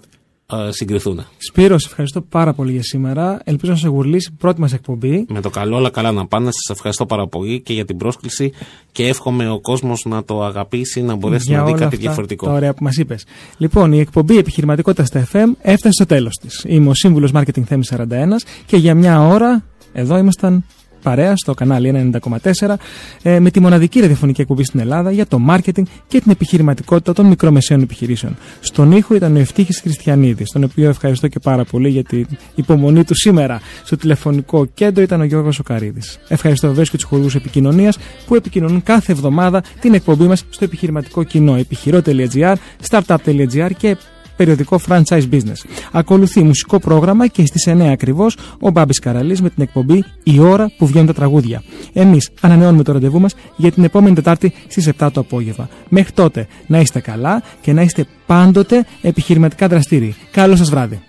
συγκριθούν. Σπύρος, σε ευχαριστώ πάρα πολύ για σήμερα. Ελπίζω να σε γουρλήσει η πρώτη μας εκπομπή. Με το καλό όλα καλά να πάνε. Σας ευχαριστώ πάρα πολύ και για την πρόσκληση και εύχομαι ο κόσμος να το αγαπήσει, να μπορέσει για να δει όλα κάτι αυτά διαφορετικό. Τα ωραία που μας είπες. Λοιπόν, η εκπομπή Επιχειρηματικότητας στα FM έφτασε στο τέλος της. Είμαι ο σύμβουλος Marketing Θέμης 41 και για μια ώρα εδώ ήμασταν παρέα στο κανάλι 90,4 ε, με τη μοναδική ραδιοφωνική εκπομπή στην Ελλάδα για το marketing και την επιχειρηματικότητα των μικρομεσαίων επιχειρήσεων. Στον ήχο ήταν ο Ευτύχης Χριστιανίδης, τον οποίο ευχαριστώ και πάρα πολύ για την υπομονή του σήμερα. Στο τηλεφωνικό κέντρο ήταν ο Γιώργος Οκαρίδη. Ευχαριστώ βεβαίως και τους χορηγούς επικοινωνίας που επικοινωνούν κάθε εβδομάδα την εκπομπή μας στο επιχειρηματικό κοινό επιχειρό.gr, startup.gr και περιοδικό franchise business. Ακολουθεί μουσικό πρόγραμμα και στις 9 ακριβώς ο Μπάμπης Καραλής με την εκπομπή «Η ώρα που βγαίνουν τα τραγούδια». Εμείς ανανεώνουμε το ραντεβού μας για την επόμενη Τετάρτη στις 7 το απόγευμα. Μέχρι τότε να είστε καλά και να είστε πάντοτε επιχειρηματικά δραστήριοι. Καλό σας βράδυ.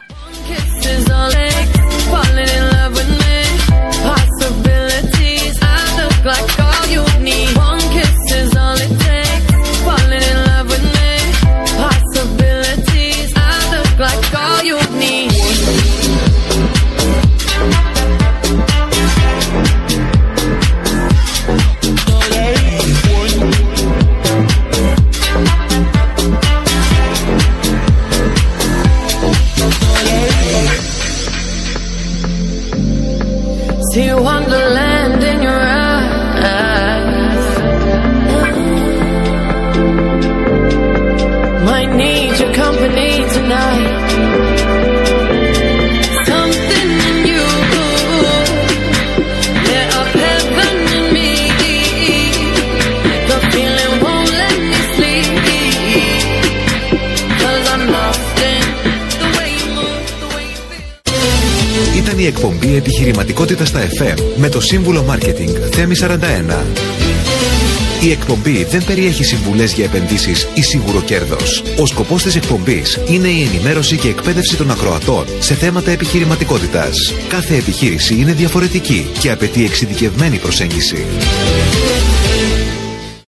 Η εκπομπή Επιχειρηματικότητα στα FM με το σύμβουλο Μάρκετινγκ Θέμη 41. Η εκπομπή δεν περιέχει συμβουλές για επενδύσεις ή σίγουρο κέρδος. Ο σκοπός της εκπομπής είναι η ενημέρωση και εκπαίδευση των ακροατών σε θέματα επιχειρηματικότητας. Κάθε επιχείρηση είναι διαφορετική και απαιτεί εξειδικευμένη προσέγγιση.